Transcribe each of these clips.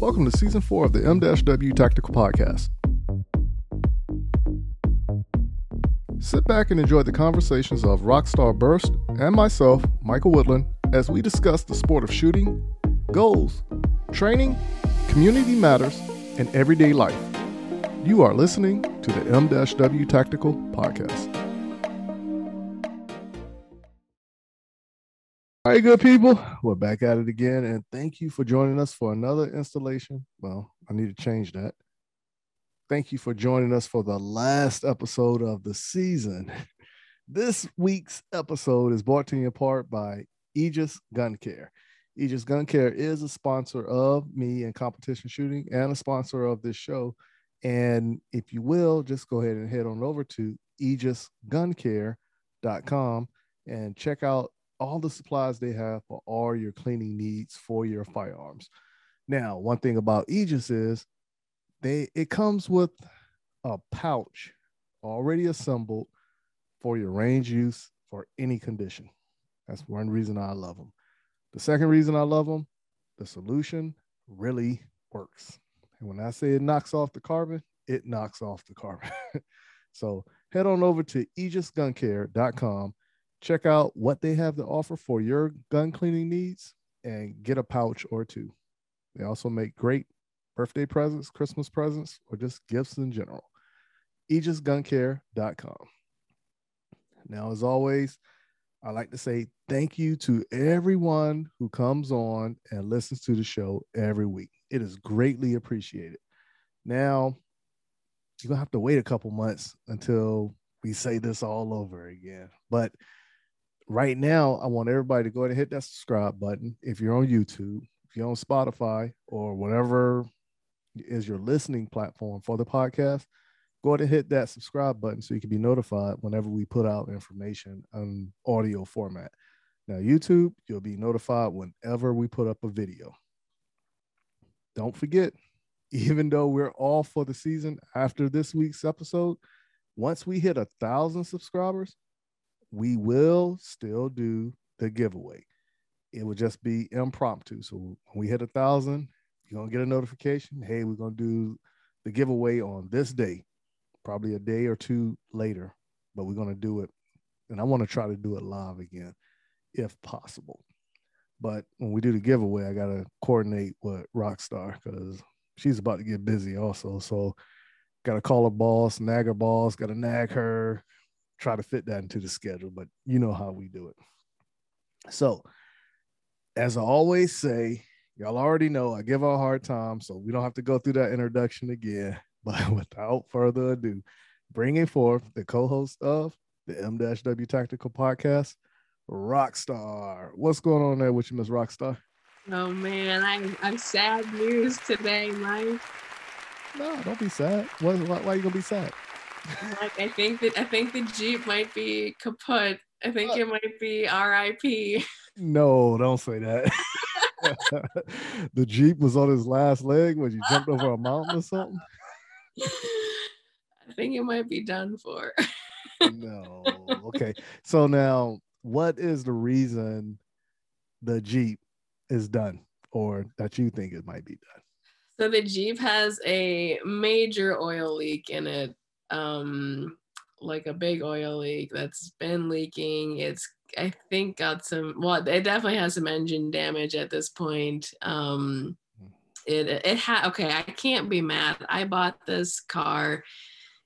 Welcome to season four of the M-W Tactical Podcast. Sit back and enjoy the conversations of Rockstar Burst and myself, Michael Woodland, as we discuss the sport of shooting, goals, training, community matters, and everyday life. You are listening to the M-W Tactical Podcast. All right, good people, we're back at it again, and thank you for joining us for another installation. Well, I need to change that. Thank you for joining us for the last episode of the season. This week's episode is brought to you in part by Aegis Gun Care. Aegis Gun Care is a sponsor of me and competition shooting and a sponsor of this show. And if you will, just go ahead and head on over to aegisguncare.com and check out all the supplies they have for all your cleaning needs for your firearms. Now, one thing about Aegis is they it comes with a pouch already assembled for your range use for any condition. That's one reason I love them. The second reason I love them, the solution really works. And when I say it knocks off the carbon, it knocks off the carbon. so head on over to aegisguncare.com check out what they have to offer for your gun cleaning needs and get a pouch or two. They also make great birthday presents, Christmas presents, or just gifts in general. AegisGunCare.com. Now, as always, I like to say thank you to everyone who comes on and listens to the show every week. It is greatly appreciated. Now, you're gonna have to wait a couple months until we say this all over again. But right now, I want everybody to go ahead and hit that subscribe button. If you're on YouTube, if you're on Spotify or whatever is your listening platform for the podcast, go ahead and hit that subscribe button so you can be notified whenever we put out information on audio format. Now, YouTube, you'll be notified whenever we put up a video. Don't forget, even though we're off for the season after this week's episode, once we hit a thousand subscribers, we will still do the giveaway. It will just be impromptu. So when we hit a thousand, you're gonna get a notification. Hey, we're gonna do the giveaway on this day, probably a day or two later, but we're gonna do it. And I want to try to do it live again, if possible. But when we do the giveaway, I gotta coordinate with Rockstar because she's about to get busy also. So gotta call her boss, nag her boss, gotta nag her, try to fit that into the schedule, but you know how we do it. So, as I always say, y'all already know I give a hard time, so we don't have to go through that introduction again. But without further ado, bringing forth the co-host of the M-W Tactical Podcast, Rockstar. What's going on there with you, Miss Rockstar? Oh man, I'm I'm sad news today, Mike. No, don't be sad. Why, why, why are you gonna be sad? Like I think that I think the Jeep might be kaput. I think it might be RIP. No, don't say that. the Jeep was on his last leg when you jumped over a mountain or something. I think it might be done for. no. Okay. So now what is the reason the Jeep is done or that you think it might be done? So the Jeep has a major oil leak in it um like a big oil leak that's been leaking. It's I think got some well, it definitely has some engine damage at this point. Um it it had okay, I can't be mad. I bought this car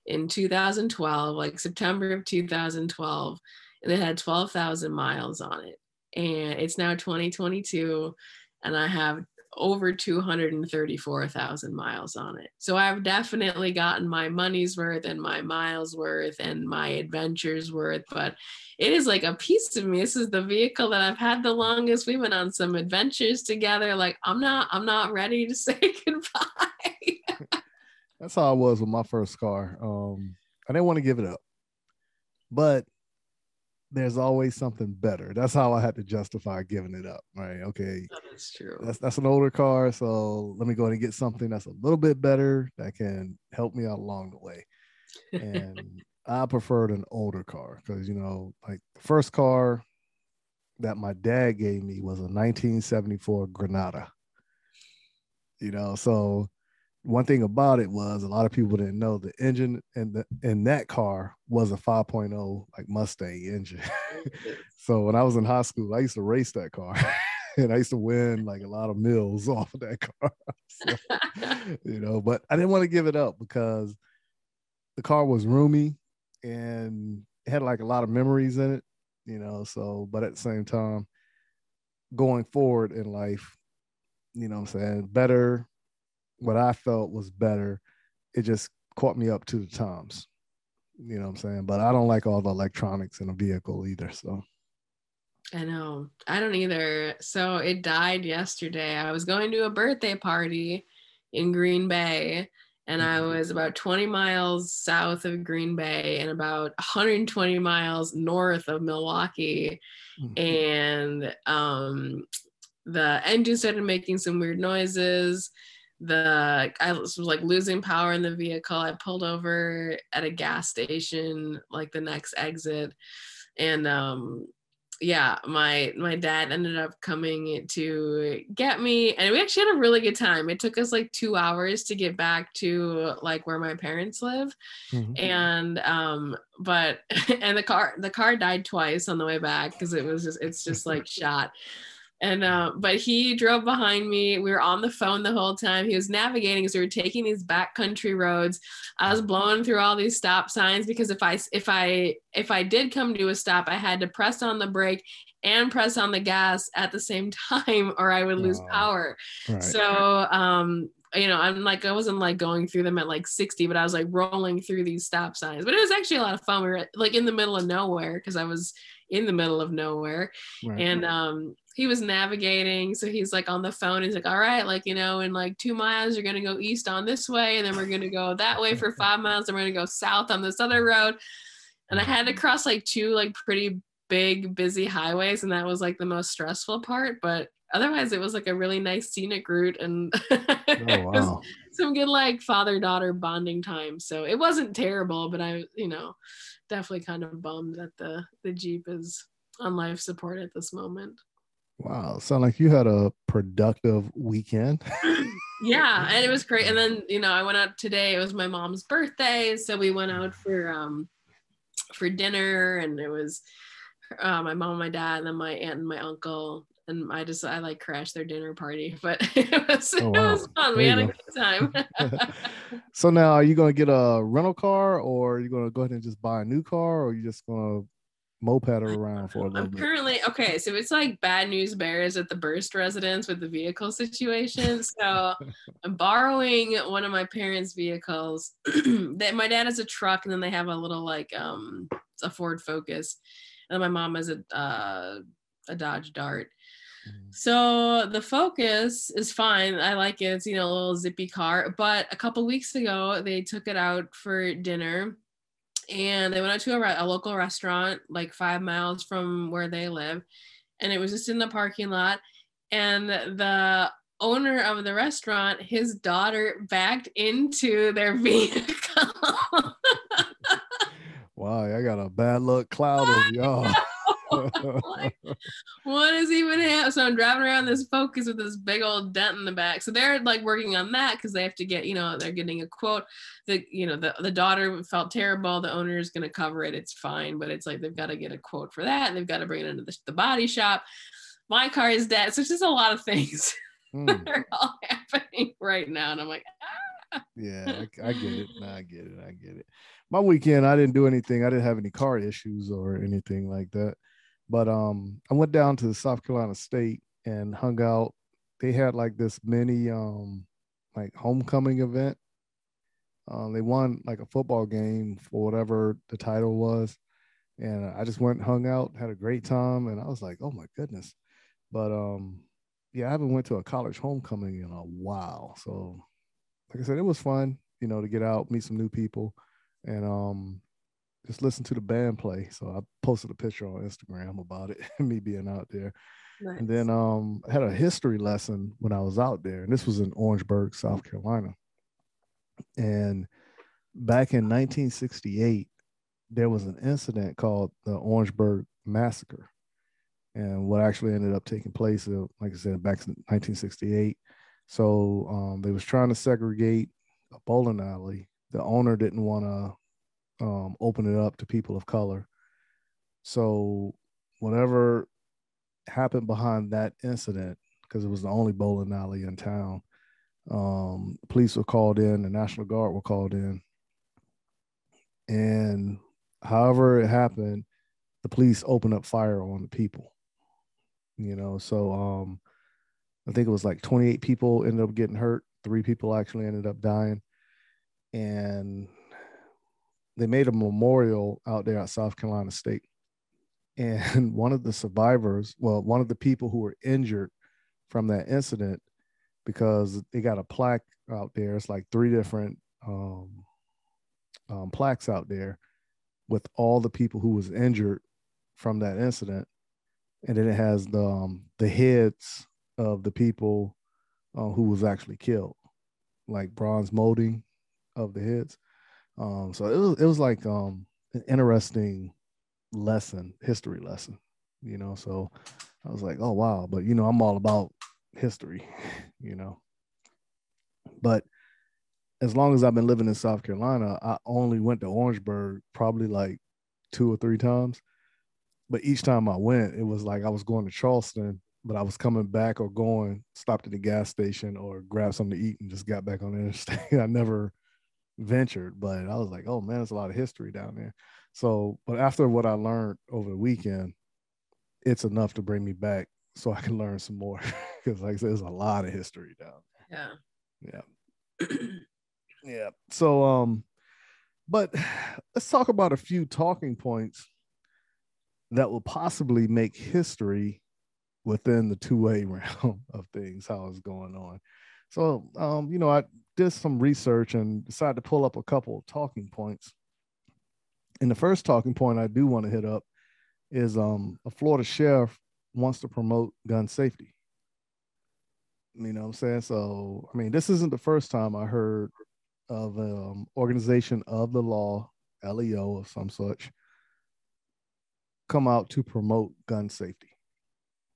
in 2012, like September of 2012, and it had 12,000 miles on it. And it's now 2022 and I have over 234,000 miles on it. So I've definitely gotten my money's worth and my miles worth and my adventures worth, but it is like a piece of me. This is the vehicle that I've had the longest. We went on some adventures together. Like I'm not I'm not ready to say goodbye. That's how I was with my first car. Um I didn't want to give it up. But there's always something better. That's how I had to justify giving it up. Right. Okay. That's true. That's that's an older car. So let me go and get something that's a little bit better that can help me out along the way. And I preferred an older car because you know, like the first car that my dad gave me was a 1974 Granada. You know, so one thing about it was a lot of people didn't know the engine in the in that car was a 5.0 like Mustang engine. so when I was in high school, I used to race that car. and I used to win like a lot of mills off of that car. so, you know, but I didn't want to give it up because the car was roomy and it had like a lot of memories in it, you know. So, but at the same time, going forward in life, you know I'm saying, better what I felt was better. It just caught me up to the times. You know what I'm saying? But I don't like all the electronics in a vehicle either. So I know. I don't either. So it died yesterday. I was going to a birthday party in Green Bay and I mm-hmm. was about 20 miles south of Green Bay and about 120 miles north of Milwaukee. Mm-hmm. And um, the engine started making some weird noises. The I was like losing power in the vehicle. I pulled over at a gas station, like the next exit, and um, yeah, my my dad ended up coming to get me, and we actually had a really good time. It took us like two hours to get back to like where my parents live, mm-hmm. and um, but and the car the car died twice on the way back because it was just it's just like shot. And uh, but he drove behind me. We were on the phone the whole time. He was navigating as we were taking these backcountry roads. I was blowing through all these stop signs because if I if I if I did come to a stop, I had to press on the brake and press on the gas at the same time, or I would lose oh, power. Right. So um, you know, I'm like, I wasn't like going through them at like 60, but I was like rolling through these stop signs. But it was actually a lot of fun. We were like in the middle of nowhere because I was in the middle of nowhere. Right. And um, he was navigating. So he's like on the phone. He's like, all right, like, you know, in like two miles, you're going to go east on this way. And then we're going to go that way for five miles. And we're going to go south on this other road. And I had to mm-hmm. cross like two like pretty big, busy highways. And that was like the most stressful part. But otherwise, it was like a really nice scenic route. And oh, wow. some good like father daughter bonding time. So it wasn't terrible, but I, you know, definitely kind of bummed that the the Jeep is on life support at this moment. Wow, sound like you had a productive weekend. yeah, and it was great. And then you know, I went out today. It was my mom's birthday, so we went out for um for dinner, and it was uh, my mom, my dad, and then my aunt and my uncle. And I just I like crashed their dinner party, but it was oh, wow. it was fun. There we had go. a good time. so now, are you going to get a rental car, or are you going to go ahead and just buy a new car, or are you just going to moped around for a little I'm bit. currently okay, so it's like bad news bears at the burst residence with the vehicle situation. So I'm borrowing one of my parents' vehicles. that my dad has a truck, and then they have a little like um a Ford Focus, and my mom has a uh, a Dodge Dart. Mm-hmm. So the Focus is fine. I like it. It's you know a little zippy car. But a couple weeks ago, they took it out for dinner and they went out to a, a, local restaurant like five miles from where they live and it was just in the parking lot and the owner of the restaurant his daughter backed into their vehicle. Wow i got a bad luck cloud of y'all like, what is even happening? So I'm driving around this Focus with this big old dent in the back. So they're like working on that because they have to get, you know, they're getting a quote. The you know the the daughter felt terrible. The owner is going to cover it. It's fine, but it's like they've got to get a quote for that. And they've got to bring it into the, the body shop. My car is dead. So it's just a lot of things mm. that are all happening right now, and I'm like. Ah. Yeah, I, I get it. No, I get it. I get it my weekend i didn't do anything i didn't have any car issues or anything like that but um, I went down to South Carolina State and hung out. They had like this mini um, like homecoming event. Uh, they won like a football game for whatever the title was, and I just went hung out, had a great time, and I was like, oh my goodness. But um, yeah, I haven't went to a college homecoming in a while, so like I said, it was fun, you know, to get out, meet some new people, and um, just listen to the band play. So I posted a picture on Instagram about it, me being out there. Nice. And then um, I had a history lesson when I was out there, and this was in Orangeburg, South Carolina. And back in 1968, there was an incident called the Orangeburg Massacre. And what actually ended up taking place, uh, like I said, back in 1968, So um, they was trying to segregate a bowling alley. The owner didn't want to um, open it up to people of color. So whatever happened behind that incident, because it was the only bowling alley in town, um, police were called in, the National Guard were called in, and however it happened, the police opened up fire on the people. You know, so um, I think it was like 28 people ended up getting hurt. Three people actually ended up dying, and they made a memorial out there at South Carolina State. And one of the survivors, well, one of the people who were injured from that incident, because they got a plaque out there. It's like three different um, um, plaques out there with all the people who was injured from that incident, and then it has the um, the heads of the people uh, who was actually killed, like bronze molding of the heads. Um, so it was it was like um, an interesting lesson, history lesson, you know. So I was like, oh wow, but you know, I'm all about history, you know. But as long as I've been living in South Carolina, I only went to Orangeburg probably like two or three times. But each time I went, it was like I was going to Charleston, but I was coming back or going, stopped at the gas station or grabbed something to eat and just got back on the interstate. I never ventured, but I was like, oh man, there's a lot of history down there. So, but after what I learned over the weekend, it's enough to bring me back so I can learn some more. Because, like I said, there's a lot of history down there. Yeah. Yeah. yeah. So, um, but let's talk about a few talking points that will possibly make history within the 2A realm of things, how it's going on. So, um, you know, I did some research and decided to pull up a couple of talking points. And the first talking point I do want to hit up is um, a Florida sheriff wants to promote gun safety. You know what I'm saying? So, I mean, this isn't the first time I heard of an um, organization of the law, LEO or some such, come out to promote gun safety.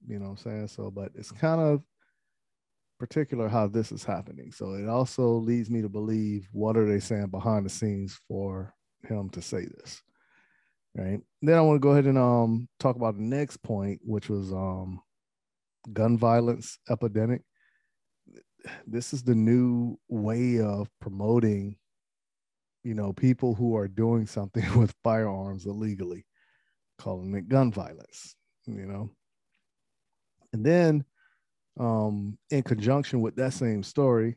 You know what I'm saying? So, but it's kind of particular how this is happening. So it also leads me to believe what are they saying behind the scenes for him to say this. Right. Then I want to go ahead and um talk about the next point, which was um gun violence epidemic this is the new way of promoting you know people who are doing something with firearms illegally calling it gun violence you know and then um in conjunction with that same story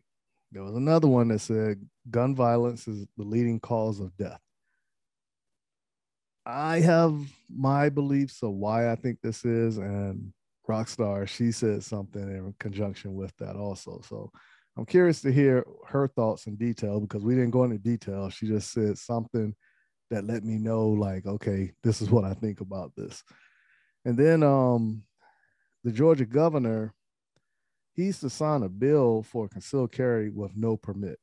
there was another one that said gun violence is the leading cause of death i have my beliefs of why i think this is and Rockstar, she said something in conjunction with that also. So I'm curious to hear her thoughts in detail because we didn't go into detail. She just said something that let me know, like, okay, this is what I think about this. And then um, the Georgia governor, he's to sign a bill for concealed carry with no permit.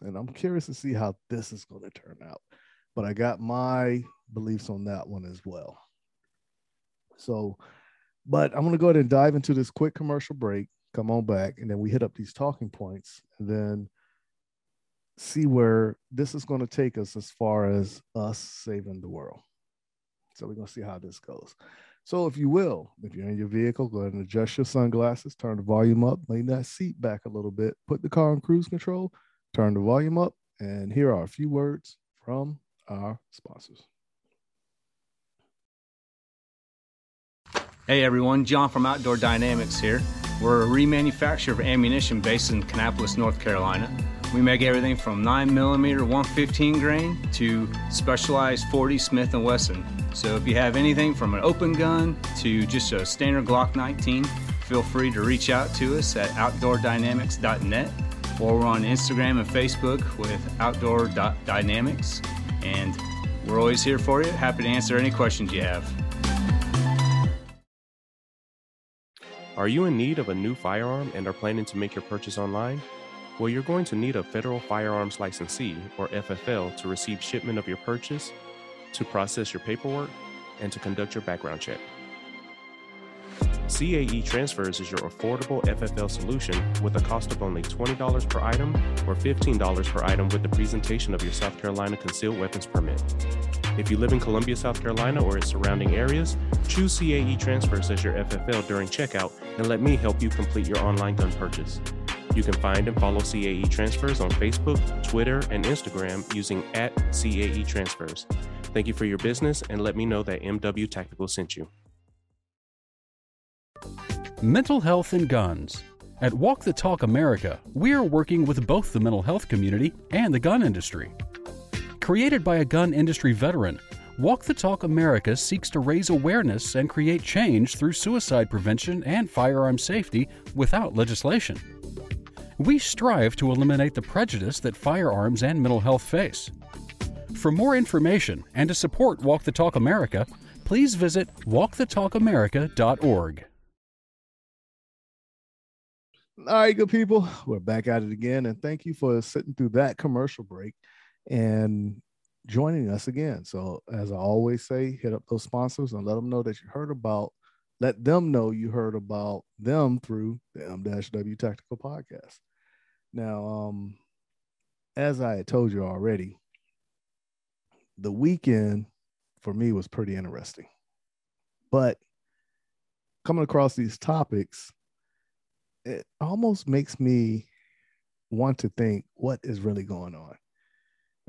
And I'm curious to see how this is going to turn out. But I got my beliefs on that one as well. So but I'm going to go ahead and dive into this quick commercial break, come on back, and then we hit up these talking points and then see where this is going to take us as far as us saving the world. So we're going to see how this goes. So if you will, if you're in your vehicle, go ahead and adjust your sunglasses, turn the volume up, lean that seat back a little bit, put the car on cruise control, turn the volume up, and here are a few words from our sponsors. Hey everyone, John from Outdoor Dynamics here. We're a remanufacturer of ammunition based in Kannapolis, North Carolina. We make everything from 9mm 115 grain to specialized 40 Smith & Wesson. So if you have anything from an open gun to just a standard Glock 19, feel free to reach out to us at outdoordynamics.net or we're on Instagram and Facebook with outdoor.dynamics. And we're always here for you. Happy to answer any questions you have. Are you in need of a new firearm and are planning to make your purchase online? Well, you're going to need a Federal Firearms Licensee, or FFL, to receive shipment of your purchase, to process your paperwork, and to conduct your background check. CAE Transfers is your affordable FFL solution with a cost of only $20 per item or $15 per item with the presentation of your South Carolina concealed weapons permit. If you live in Columbia, South Carolina or its surrounding areas, choose CAE Transfers as your FFL during checkout and let me help you complete your online gun purchase. You can find and follow CAE Transfers on Facebook, Twitter, and Instagram using at CAE Transfers. Thank you for your business and let me know that MW Tactical sent you. Mental health and guns. At Walk the Talk America, we are working with both the mental health community and the gun industry. Created by a gun industry veteran, Walk the Talk America seeks to raise awareness and create change through suicide prevention and firearm safety without legislation. We strive to eliminate the prejudice that firearms and mental health face. For more information and to support Walk the Talk America, please visit walkthetalkamerica.org. All right, good people. We're back at it again. And thank you for sitting through that commercial break and joining us again. So, as I always say, hit up those sponsors and let them know that you heard about, let them know you heard about them through the M-W Tactical Podcast. Now, um, as I had told you already, the weekend for me was pretty interesting. But coming across these topics, it almost makes me want to think what is really going on.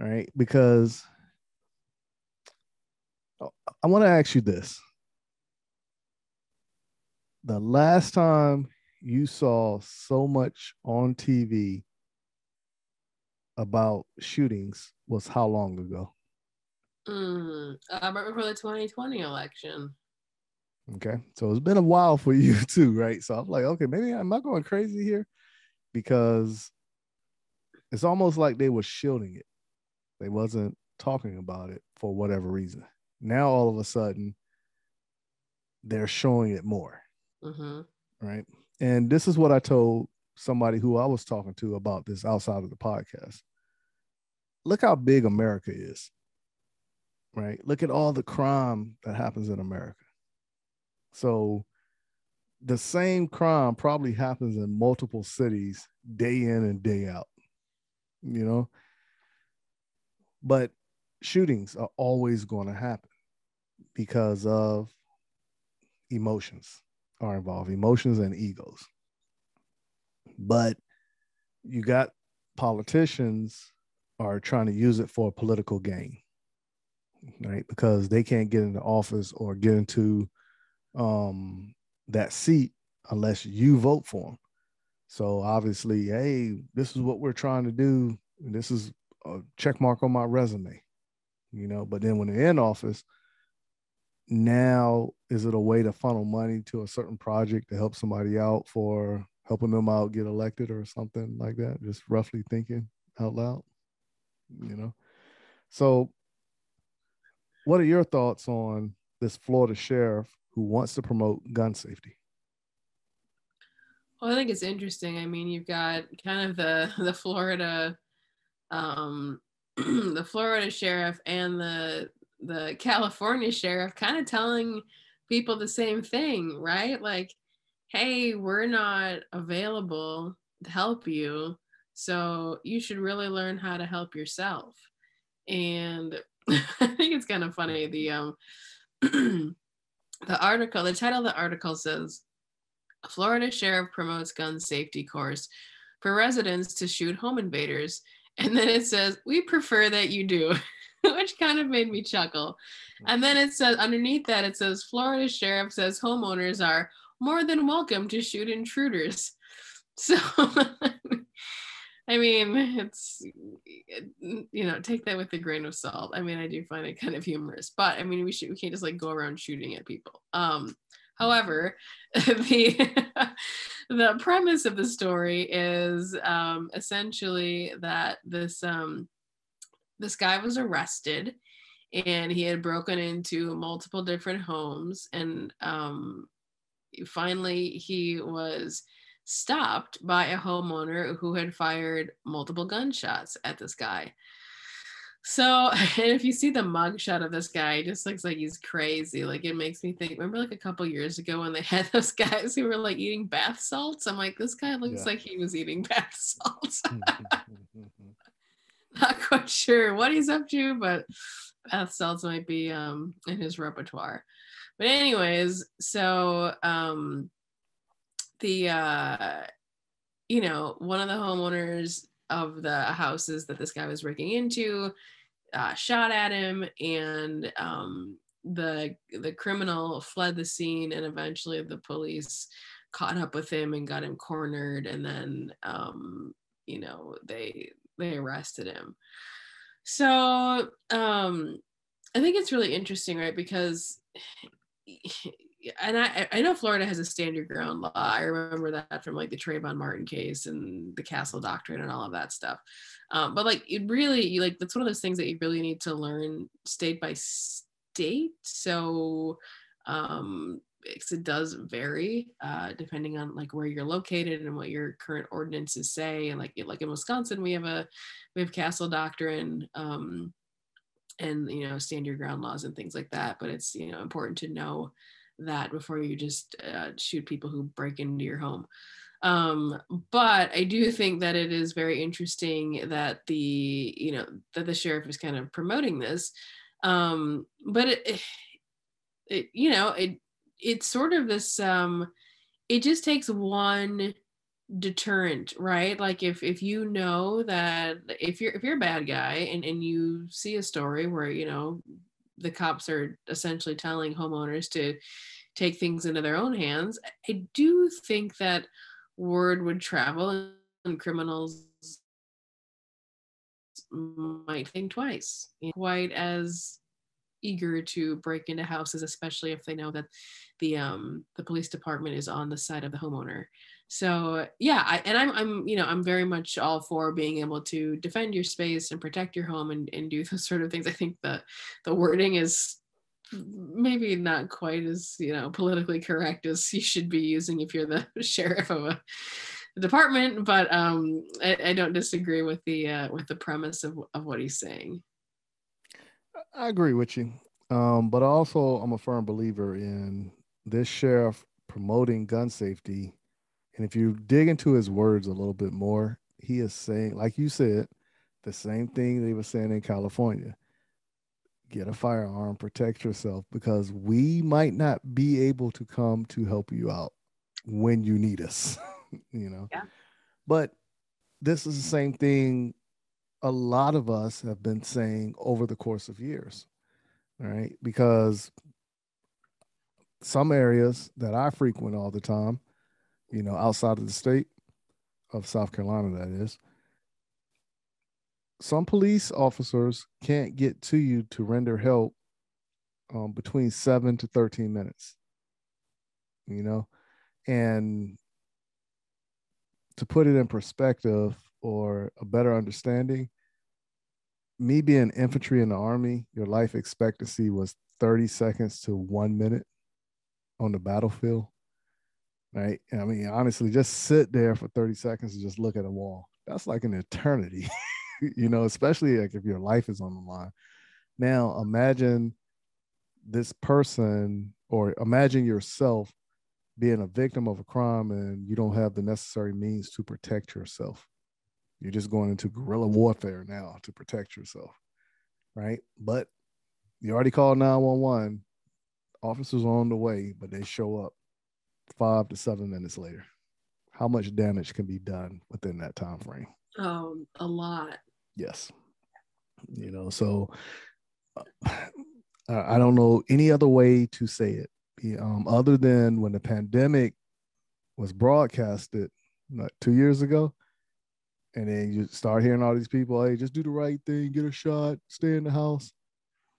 All right. Because I want to ask you this. The last time you saw so much on TV about shootings was how long ago? Mm, uh, right before the 2020 election. Okay. So it's been a while for you too, right? So I'm like, okay, maybe I'm not going crazy here because it's almost like they were shielding it. They wasn't talking about it for whatever reason. Now all of a sudden they're showing it more. Mm-hmm. Right. And this is what I told somebody who I was talking to about this outside of the podcast. Look how big America is. Right. Look at all the crime that happens in America so the same crime probably happens in multiple cities day in and day out, you know? But shootings are always going to happen because of emotions are involved, emotions and egos. But you got politicians are trying to use it for a political gain, right? Because they can't get into office or get into um, that seat unless you vote for them. So obviously, hey, this is what we're trying to do. This is a check mark on my resume, you know. But then when they're in office, now is it a way to funnel money to a certain project to help somebody out for helping them out get elected or something like that? Just roughly thinking out loud, you know. So, what are your thoughts on this Florida sheriff who wants to promote gun safety? Well, I think it's interesting. I mean, you've got kind of the the Florida, um, the Florida sheriff and the the California sheriff kind of telling people the same thing, right? Like, hey, we're not available to help you, so you should really learn how to help yourself. And I think it's kind of funny. The um the article, the title of the article says Florida Sheriff promotes gun safety course for residents to shoot home invaders. And then it says, We prefer that you do, which kind of made me chuckle. And then it says, underneath that, it says, Florida Sheriff says homeowners are more than welcome to shoot intruders. So I mean, it's you know, take that with a grain of salt. I mean, I do find it kind of humorous, but I mean, we should we can't just like go around shooting at people. Um, however, the the premise of the story is um, essentially that this um, this guy was arrested and he had broken into multiple different homes and um, finally he was stopped by a homeowner who had fired multiple gunshots at this guy. So, and if you see the mugshot of this guy, he just looks like he's crazy. Like it makes me think. Remember, like a couple years ago when they had those guys who were like eating bath salts. I'm like, this guy looks Yeah. like he was eating bath salts. Not quite sure what he's up to, but bath salts might be um in his repertoire. But anyways, so um the uh you know one of the homeowners of the houses that this guy was breaking into uh, shot at him and um the the criminal fled the scene and eventually the police caught up with him and got him cornered and then um you know they they arrested him so um i think it's really interesting right because and I, I know Florida has a stand your ground law. I remember that from like the Trayvon Martin case and the Castle Doctrine and all of that stuff. Um, but like it really, like that's one of those things that you really need to learn state by state. So um, it does vary uh, depending on like where you're located and what your current ordinances say. And like like in Wisconsin, we have a we have Castle Doctrine. Um, and you know stand your ground laws and things like that but it's you know important to know that before you just uh, shoot people who break into your home um but i do think that it is very interesting that the you know that the sheriff is kind of promoting this um but it, it you know it it's sort of this um it just takes one deterrent right? Like if if you know that if you're if you're a bad guy and and you see a story where you know the cops are essentially telling homeowners to take things into their own hands i do think that word would travel and criminals might think twice quite as eager to break into houses especially if they know that the um the police department is on the side of the homeowner. So yeah I, and i'm i'm you know i'm very much all for being able to defend your space and protect your home and, and do those sort of things. I think the the wording is maybe not quite as you know politically correct as you should be using if you're the sheriff of a department but um i, I don't disagree with the uh with the premise of, of what he's saying I agree with you. Um, but also, I'm a firm believer in this sheriff promoting gun safety. And if you dig into his words a little bit more, he is saying, like you said, the same thing they were saying in California get a firearm, protect yourself, because we might not be able to come to help you out when you need us, you know? Yeah. But this is the same thing a lot of us have been saying over the course of years, right? Because some areas that I frequent all the time, you know, outside of the state of South Carolina, that is, some police officers can't get to you to render help um, between seven to 13 minutes, you know, and to put it in perspective or a better understanding, me being infantry in the army, your life expectancy was 30 seconds to one minute on the battlefield. Right. I mean, honestly, just sit there for 30 seconds and just look at a wall. That's like an eternity, you know, especially like if your life is on the line. Now imagine this person or imagine yourself being a victim of a crime and you don't have the necessary means to protect yourself. You're just going into guerrilla warfare now to protect yourself, right? But you already called 911. Officers are on the way, but they show up five to seven minutes later. How much damage can be done within that time frame? um a lot Yes. You know, so uh, I don't know any other way to say it um, other than when the pandemic was broadcasted like two years ago. And then you start hearing all these people, hey, just do the right thing, get a shot, stay in the house.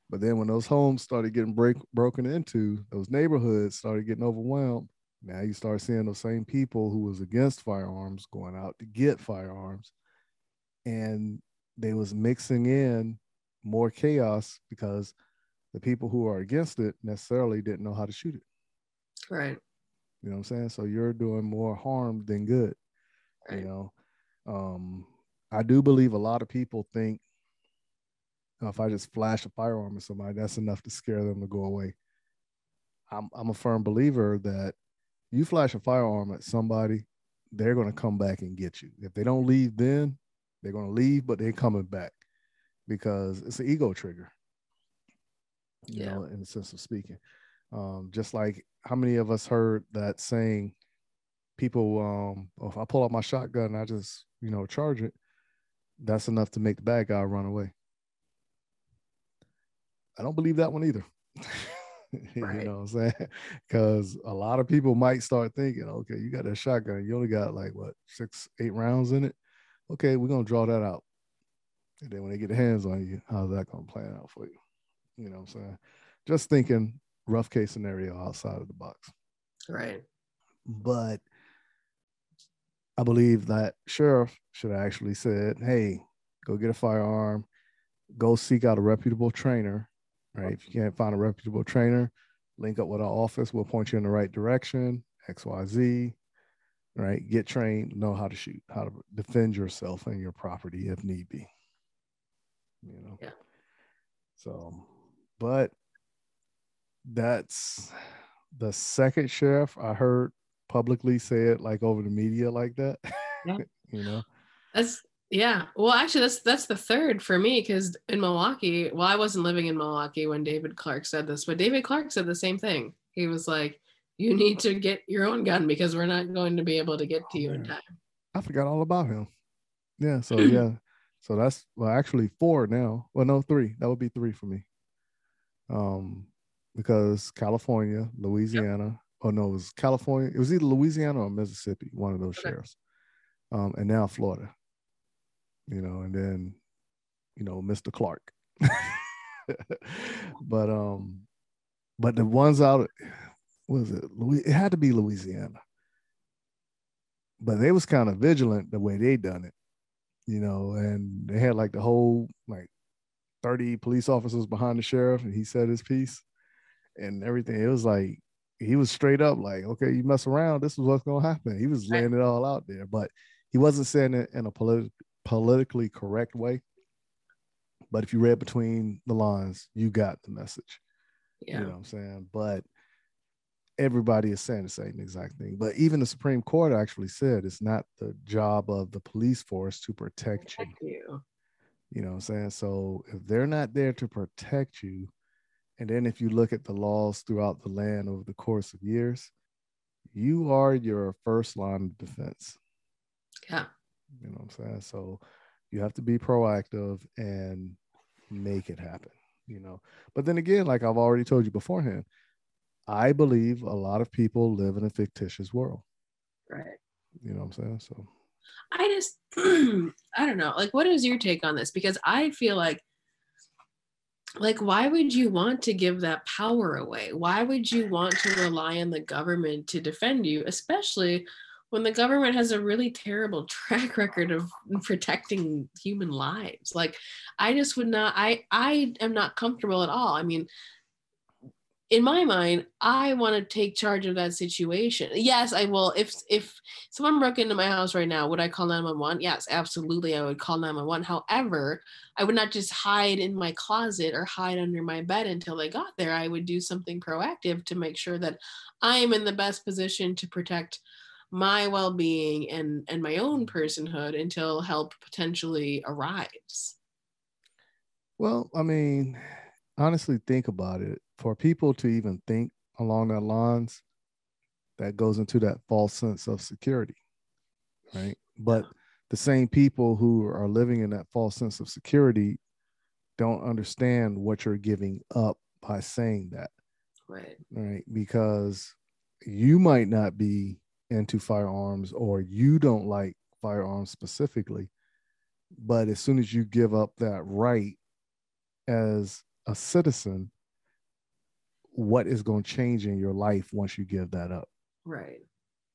But then when those homes started getting break, broken into, those neighborhoods started getting overwhelmed. Now you start seeing those same people who was against firearms going out to get firearms. And they was mixing in more chaos because the people who are against it necessarily didn't know how to shoot it. right You know what I'm saying? So you're doing more harm than good. Right. You know, um, I do believe a lot of people think if I just flash a firearm at somebody, that's enough to scare them to go away. I'm I'm a firm believer that you flash a firearm at somebody, they're going to come back and get you. If they don't leave then, they're going to leave, but they're coming back because it's an ego trigger. You Yeah. know, in the sense of speaking. Um, just like how many of us heard that saying, people, um, oh, if I pull out my shotgun I just, you know, charge it, that's enough to make the bad guy run away. I don't believe that one either. you know what I'm saying? Because a lot of people might start thinking, okay, you got that shotgun, you only got like what six, eight rounds in it. Okay, we're gonna draw that out. And then when they get their hands on you, how's that gonna plan out for you? You know what I'm saying? Just thinking rough case scenario outside of the box. Right. But I believe that sheriff should have actually said, hey, go get a firearm, go seek out a reputable trainer. Right. If you can't find a reputable trainer, link up with our office. We'll point you in the right direction, XYZ. Right. Get trained, know how to shoot, how to defend yourself and your property if need be. You know? Yeah. So, but that's the second sheriff I heard publicly say it like over the media like that. Yeah. you know? That's yeah. Well, actually, that's that's the third for me because in Milwaukee, well, I wasn't living in Milwaukee when David Clarke said this, but David Clarke said the same thing. He was like, "You need to get your own gun because we're not going to be able to get to Oh, you in time." I forgot all about him. Yeah. So yeah. So that's well actually four now. Well, no, three. That would be three for me. Um, because California, Louisiana, oh no, it was California. It was either Louisiana or Mississippi, one of those Okay. sheriffs. Um, and now Florida. You know, and then, you know, Mr. Clarke. but um, but the ones out, what was it? Louis, it had to be Louisiana but they was kind of vigilant the way they done it, you know, and they had like the whole like 30 police officers behind the sheriff and he said his piece and everything. It was like he was straight up like, okay, you mess around, this is what's gonna happen. He was laying it all out there, but he wasn't saying it in a politi- politically correct way. But if you read between the lines, you got the message. Yeah. You know what I'm saying? But everybody is saying the same exact thing. But even the Supreme Court actually said it's not the job of the police force to protect you. Protect you. You know what I'm saying? So if they're not there to protect you, and then if you look at the laws throughout the land over the course of years, you are your first line of defense. Yeah. You know what I'm saying? So you have to be proactive and make it happen, you know. But then again, like I've already told you beforehand, I believe a lot of people live in a fictitious world. Right. You know what I'm saying? So I just, I don't know. Like, what is your take on this? Because I feel like, like, why would you want to give that power away? Why would you want to rely on the government to defend you, especially when the government has a really terrible track record of protecting human lives? Like, I just would not. I I am not comfortable at all. I mean, in my mind, I want to take charge of that situation. Yes, I will. If if someone broke into my house right now, would I call 911? Yes, absolutely. I would call 911. However, I would not just hide in my closet or hide under my bed until they got there. I would do something proactive to make sure that I am in the best position to protect my well-being and and my own personhood until help potentially arrives. Well, I mean, honestly, think about it. For people to even think along that lines, that goes into that false sense of security, right? But the same people who are living in that false sense of security don't understand what you're giving up by saying that, Right. right? Because you might not be into firearms or you don't like firearms specifically, but as soon as you give up that right as a citizen, what is going to change in your life once you give that up? Right.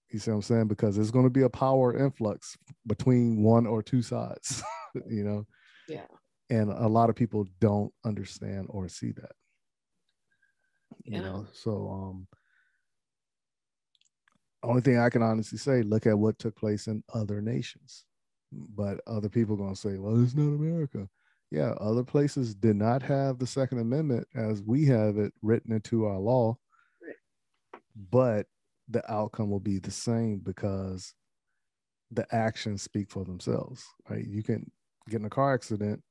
You see what I'm saying? Because there's going to be a power influx between one or two sides, you know? Yeah. And a lot of people don't understand or see that. Yeah. You know, so um only thing I can honestly say, look at what took place in other nations. But other people gonna say, well, it's not America. Yeah, other places did not have the Second Amendment as we have it written into our law, but the outcome will be the same because the actions speak for themselves. Right? You can get in a car accident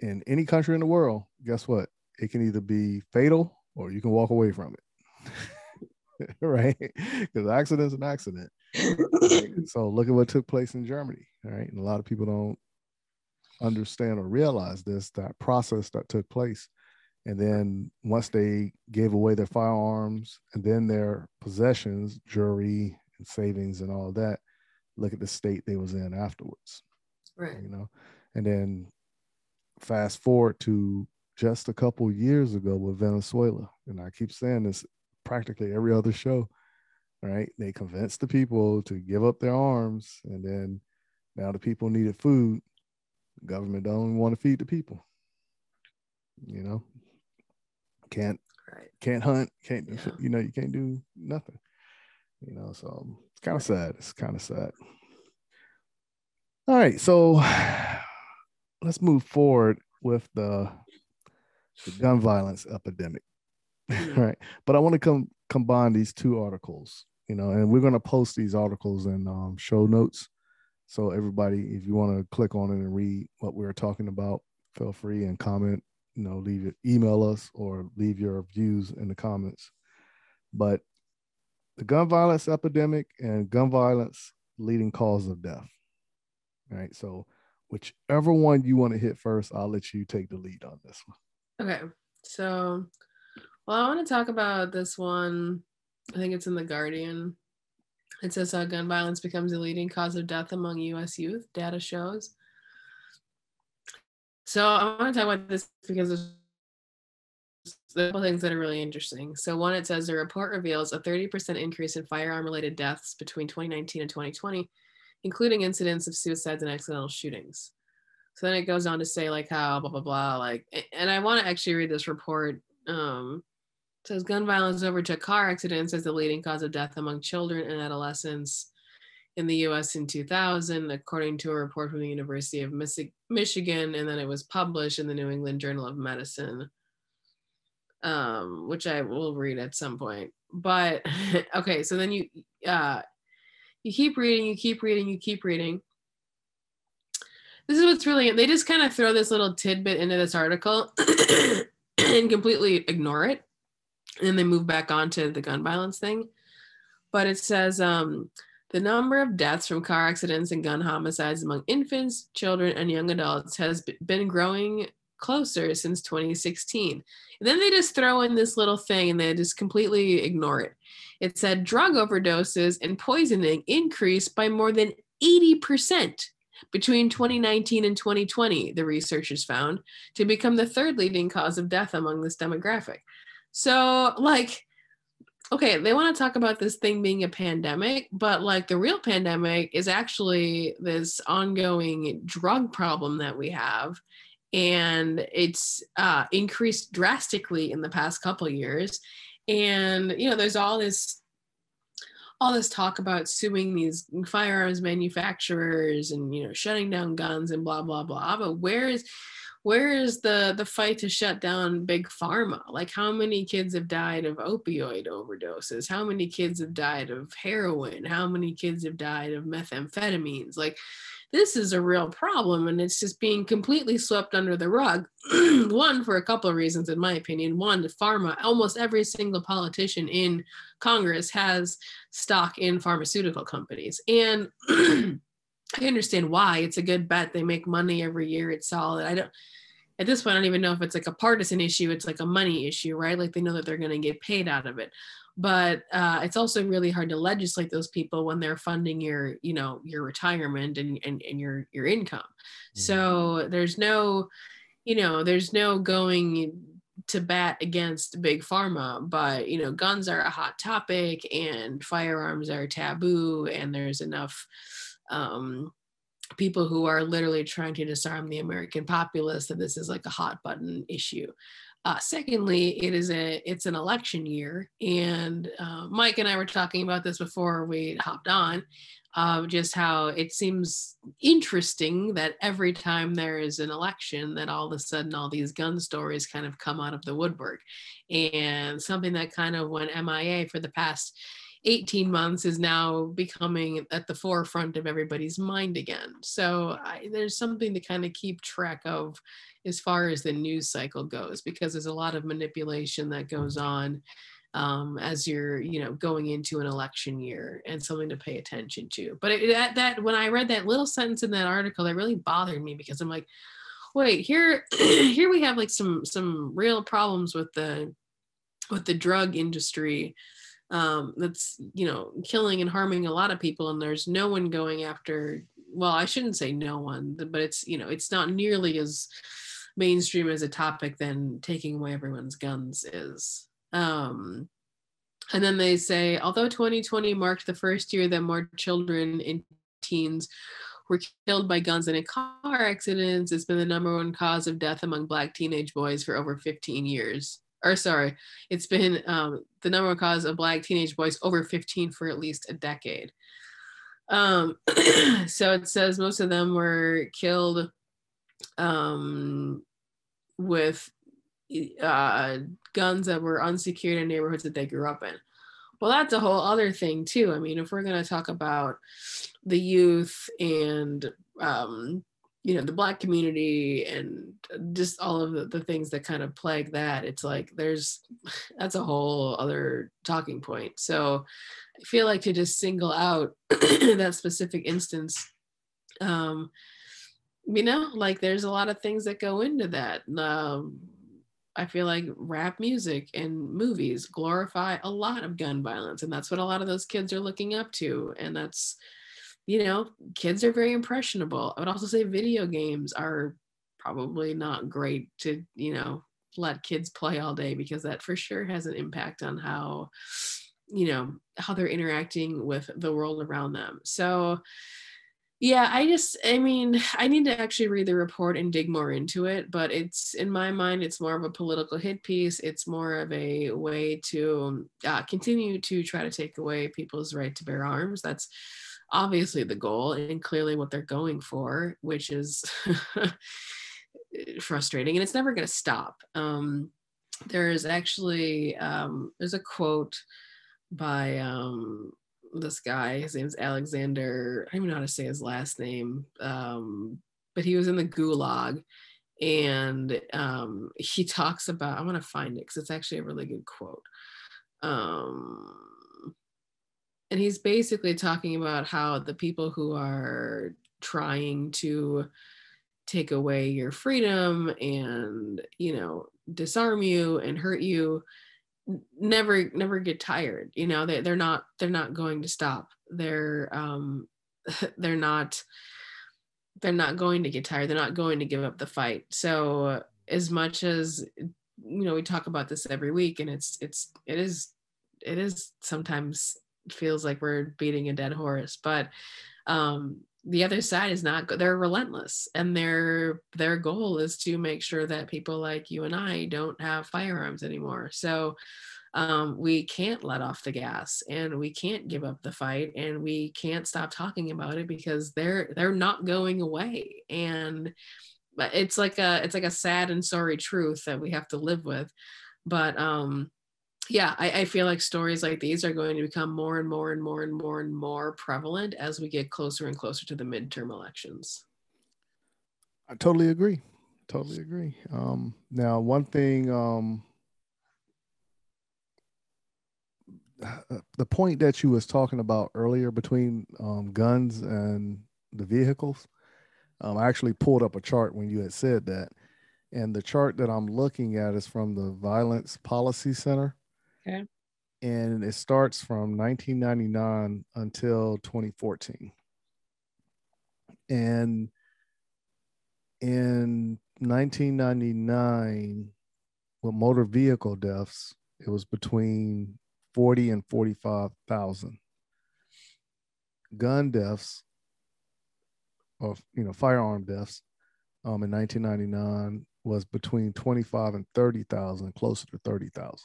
in any country in the world. Guess what? It can either be fatal or you can walk away from it. right? Because accident's an accident. Right? so look at what took place in Germany. Right? And a lot of people don't understand or realize this that process that took place. And then once they gave away their firearms and then their possessions jewelry and savings and all that look at the state they was in afterwards right. you know? And then fast forward to just a couple years ago with venezuela and i keep saying this practically every other show right? They convinced the people to give up their arms and then now the people needed food government don't want to feed the people you know? Can't right. can't hunt can't Yeah. you know you can't do nothing you know? So it's kind of sad it's kind of sad. All right so let's move forward with the, the gun violence epidemic right? But i want to come combine these two articles you know and we're going to post these articles in um, show notes so everybody if you want to click on it and read what we are talking about feel free and comment you know leave your email us or leave your views in the comments but the gun violence epidemic and gun violence leading cause of death All right so whichever one you want to hit first i'll let you take the lead on this one Okay. So, well, I want to talk about this one. I think it's in The Guardian. It says how gun violence becomes a leading cause of death among US youth, data shows. So, I want to talk about this because there's a couple things that are really interesting. So, one, it says the report reveals a 30% increase in firearm related deaths between 2019 and 2020, including incidents of suicides and accidental shootings. So then it goes on to say like how blah blah blah like and I want to actually read this report. Um says gun violence overtook car accidents as the leading cause of death among children and adolescents in the US in 2000 according to a report from the University of Michigan and then it was published in the New England Journal of Medicine um which I will read at some point. But okay, so then you uh you keep reading, you keep reading, you keep reading this is what's really they just kind of throw this little tidbit into this article and completely ignore it and then they move back on to the gun violence thing. But it says um, the number of deaths from car accidents and gun homicides among infants children and young adults has been growing closer since 2016 and then they just throw in this little thing and they just completely ignore it. It said drug overdoses and poisoning increased by more than 80% between 2019 and 2020, the researchers found, to become the third leading cause of death among this demographic. So, like, okay, they want to talk about this thing being a pandemic, but like the real pandemic is actually this ongoing drug problem that we have. And it's uh, increased drastically in the past couple years. And, you know, there's all this all this talk about suing these firearms manufacturers and you know shutting down guns and blah blah blah but where is where is the the fight to shut down big pharma? Like how many kids have died of opioid overdoses? How many kids have died of heroin? How many kids have died of methamphetamines? Like this is a real problem and it's just being completely swept under the rug. One for a couple of reasons in my opinion. One pharma almost every single politician in congress has stock in pharmaceutical companies. And I understand why. It's a good bet. They make money every year. It's solid. I don't at this point, I don't even know if it's like a partisan issue. It's like a money issue, right? Like they know that they're going to get paid out of it. But uh, it's also really hard to legislate those people when they're funding your, you know, your retirement and and, and your your income. So there's no, you know, there's no going to bat against big pharma but you know guns are a hot topic and firearms are taboo and there's enough um, people who are literally trying to disarm the american populace that this is like a hot button issue. Uh, secondly, it is a it's an election year, and uh, Mike and I were talking about this before we hopped on, uh, just how it seems interesting that every time there is an election, that all of a sudden all these gun stories kind of come out of the woodwork, and something that kind of went MIA for the past 18 months is now becoming at the forefront of everybody's mind again. So I, there's something to kind of keep track of as far as the news cycle goes, because there's a lot of manipulation that goes on um, as you're, you know, going into an election year and something to pay attention to. But it, that, that when I read that little sentence in that article, that really bothered me because I'm like, wait, here, here we have like some some real problems with the with the drug industry um, that's you know killing and harming a lot of people and there's no one going after well i shouldn't say no one but it's you know it's not nearly as mainstream as a topic than taking away everyone's guns is. Um, and then they say although 2020 marked the first year that more children and teens were killed by guns than in car accidents it's been the number one cause of death among black teenage boys for over 15 years or sorry, it's been um, the number one cause of Black teenage boys over 15 for at least a decade. Um, so it says most of them were killed um, with uh, guns that were unsecured in neighborhoods that they grew up in. Well, that's a whole other thing too. I mean, if we're going to talk about the youth and um, you know the black community and just all of the, the things that kind of plague that it's like there's that's a whole other talking point. So i feel like to just single out that specific instance um you know like there's a lot of things that go into that. Um i feel like rap music and movies glorify a lot of gun violence and that's what a lot of those kids are looking up to and that's you know, kids are very impressionable. I would also say video games are probably not great to, you know, let kids play all day because that for sure has an impact on how, you know, how they're interacting with the world around them. So, yeah, I just, I mean, I need to actually read the report and dig more into it, but it's in my mind, it's more of a political hit piece. It's more of a way to uh, continue to try to take away people's right to bear arms. That's obviously the goal and clearly what they're going for, which is frustrating and it's never going to stop. Um, there's actually um, there's a quote by um, this guy. His name's Alexander. I don't even know how to say his last name, um, but he was in the Gulag, and um, he talks about. I'm gonna find it because it's actually a really good quote. Um, and he's basically talking about how the people who are trying to take away your freedom and you know disarm you and hurt you never never get tired you know? They, they're not they're not going to stop. They're um they're not they're not going to get tired. They're not going to give up the fight. So as much as you know we talk about this every week and it's it's it is it is sometimes feels like we're beating a dead horse but um the other side is not they're relentless and their their goal is to make sure that people like you and i don't have firearms anymore. So um, we can't let off the gas and we can't give up the fight and we can't stop talking about it because they're they're not going away. And it's like a it's like a sad and sorry truth that we have to live with. But um yeah, I, I, feel like stories like these are going to become more and more and more and more and more prevalent as we get closer and closer to the midterm elections. I totally agree. Totally agree. Um, now, one thing, um, the point that you was talking about earlier between um, guns and the vehicles, um, I actually pulled up a chart when you had said that, and the chart that I'm looking at is from the Violence Policy Center And it starts from 1999 until 2014. And in 1999, with motor vehicle deaths, it was between 40 and 45,000. Gun deaths, or you know, firearm deaths, um, in 1999 was between 25 and 30,000, closer to 30,000.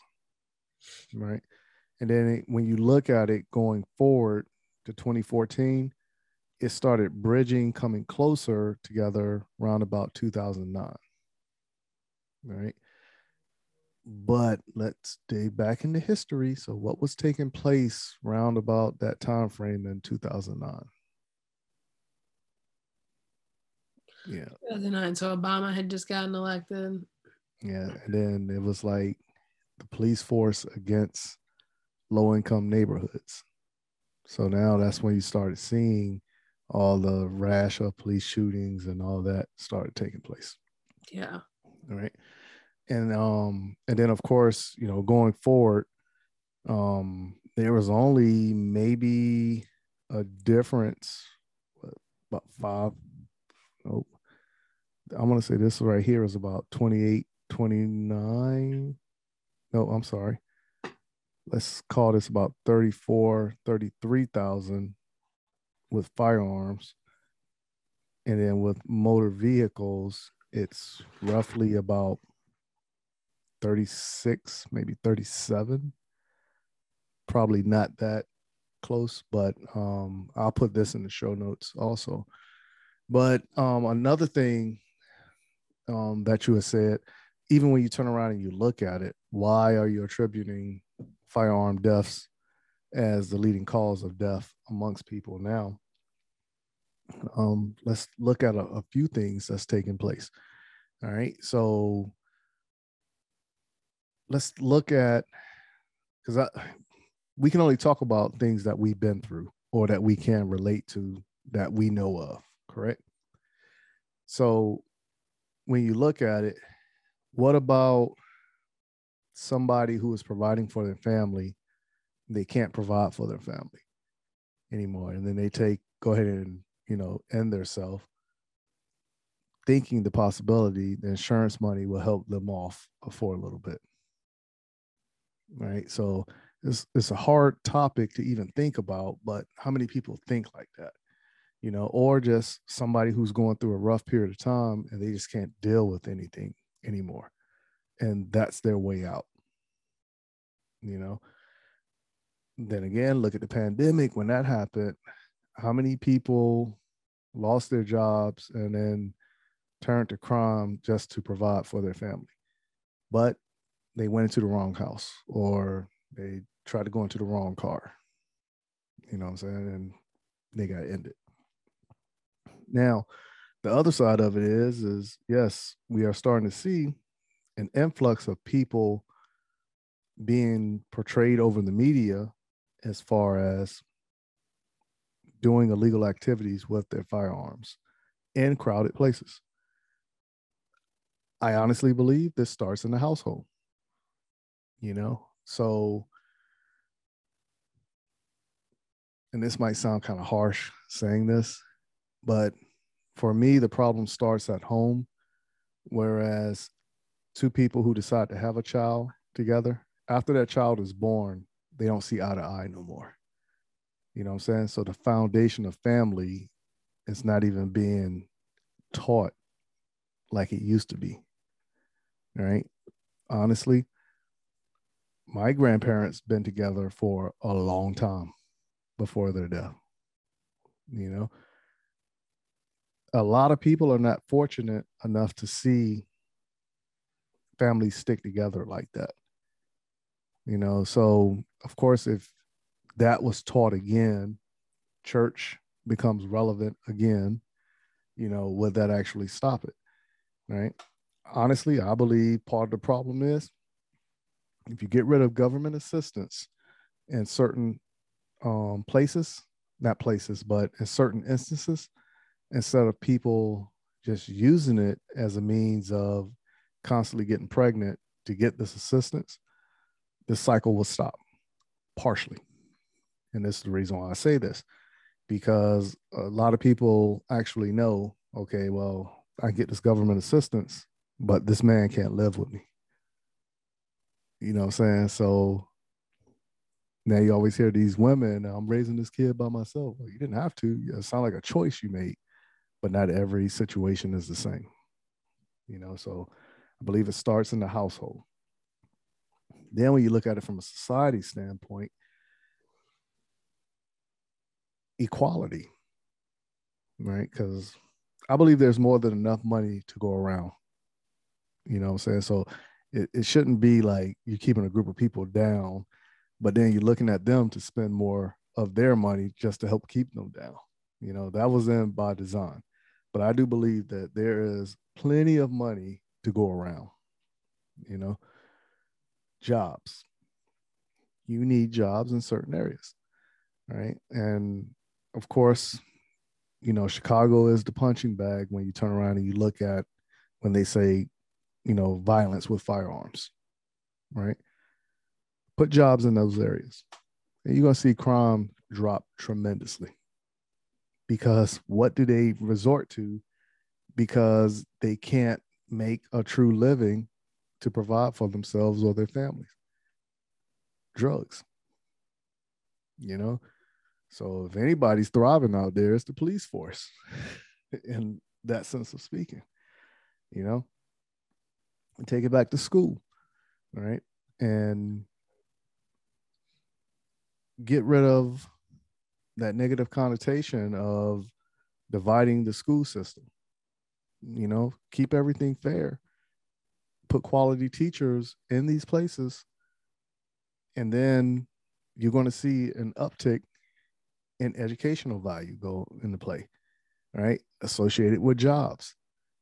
Right. And then it, when you look at it going forward to 2014, it started bridging, coming closer together around about 2009. Right. But let's dig back into history. So, what was taking place round about that time frame in 2009? Yeah. 2009. So Obama had just gotten elected. Yeah. And then it was like the police force against low income neighborhoods. So now that's when you started seeing all the rash of police shootings and all that started taking place. Yeah. All right. And um and then of course, you know, going forward, um there was only maybe a difference what, about five nope. I'm gonna say this right here is about 28, 29. No, I'm sorry. Let's call this about 34, 33,000 with firearms. And then with motor vehicles, it's roughly about 36, maybe 37. Probably not that close, but um, I'll put this in the show notes also. But um, another thing um, that you have said, even when you turn around and you look at it, why are you attributing firearm deaths as the leading cause of death amongst people now? Um, let's look at a, a few things that's taking place. All right. So let's look at because we can only talk about things that we've been through or that we can relate to that we know of, correct? So when you look at it, what about somebody who is providing for their family? They can't provide for their family anymore. And then they take, go ahead and, you know, end their self, thinking the possibility the insurance money will help them off for a little bit. Right. So it's, it's a hard topic to even think about, but how many people think like that? you know, or just somebody who's going through a rough period of time and they just can't deal with anything anymore. And that's their way out. You know, then again, look at the pandemic when that happened. How many people lost their jobs and then turned to crime just to provide for their family? But they went into the wrong house or they tried to go into the wrong car. You know what I'm saying? And they got ended. Now, the other side of it is, is yes, we are starting to see an influx of people being portrayed over the media as far as doing illegal activities with their firearms in crowded places. I honestly believe this starts in the household. You know, so, and this might sound kind of harsh saying this, but for me, the problem starts at home. Whereas two people who decide to have a child together, after that child is born, they don't see eye to eye no more. You know what I'm saying? So the foundation of family is not even being taught like it used to be. Right? Honestly, my grandparents been together for a long time before their death. You know, a lot of people are not fortunate enough to see families stick together like that. You know, so of course, if that was taught again, church becomes relevant again, you know, would that actually stop it? Right. Honestly, I believe part of the problem is if you get rid of government assistance in certain um, places, not places, but in certain instances, instead of people just using it as a means of constantly getting pregnant to get this assistance, the cycle will stop partially. And this is the reason why I say this because a lot of people actually know okay, well, I get this government assistance, but this man can't live with me. You know what I'm saying? So now you always hear these women, I'm raising this kid by myself. Well, you didn't have to. It sounded like a choice you made but not every situation is the same. You know, so I believe it starts in the household. Then, when you look at it from a society standpoint, equality, right? Because I believe there's more than enough money to go around. You know what I'm saying? So it, it shouldn't be like you're keeping a group of people down, but then you're looking at them to spend more of their money just to help keep them down. You know, that was in by design. But I do believe that there is plenty of money to go around. You know, jobs. You need jobs in certain areas. Right. And of course, you know, Chicago is the punching bag when you turn around and you look at when they say, you know, violence with firearms, right? Put jobs in those areas. And you're going to see crime drop tremendously. Because what do they resort to? Because they can't make a true living to provide for themselves or their families. Drugs. You know, so if anybody's thriving out there, it's the police force in that sense of speaking, you know, and take it back to school, right? And get rid of that negative connotation of dividing the school system. You know, keep everything fair. Put quality teachers in these places. And then you're going to see an uptick in educational value go into play, right? Associated with jobs.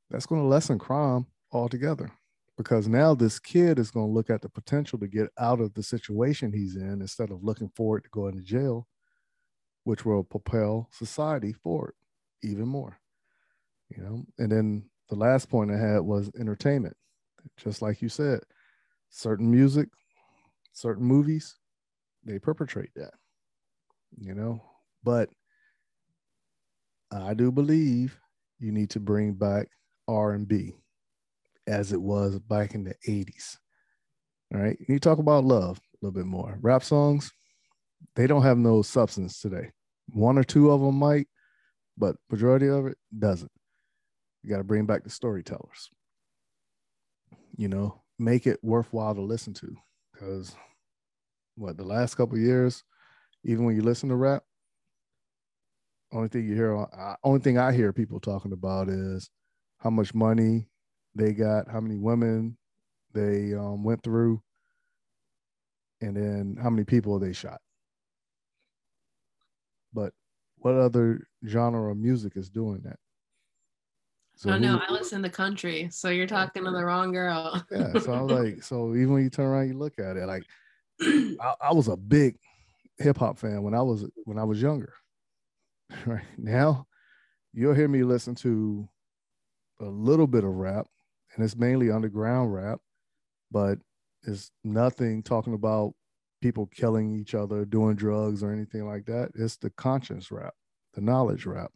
That's going to lessen crime altogether because now this kid is going to look at the potential to get out of the situation he's in instead of looking forward to going to jail, which will propel society forward even more. You know, and then the last point I had was entertainment. Just like you said, certain music, certain movies, they perpetrate that. You know, but I do believe you need to bring back R&B as it was back in the 80s. All right. You talk about love a little bit more. Rap songs, they don't have no substance today. One or two of them might, but majority of it doesn't. You got to bring back the storytellers. You know, make it worthwhile to listen to because what the last couple years, even when you listen to rap, only thing you hear, only thing I hear people talking about is how much money they got, how many women they um, went through, and then how many people they shot. But what other genre of music is doing that? So oh no, who, I listen to country. So you're talking to the wrong girl. yeah. So I was like, so even when you turn around, you look at it, like I, I was a big hip hop fan when I was when I was younger. right now you'll hear me listen to a little bit of rap and it's mainly underground rap but it's nothing talking about people killing each other doing drugs or anything like that it's the conscience rap the knowledge rap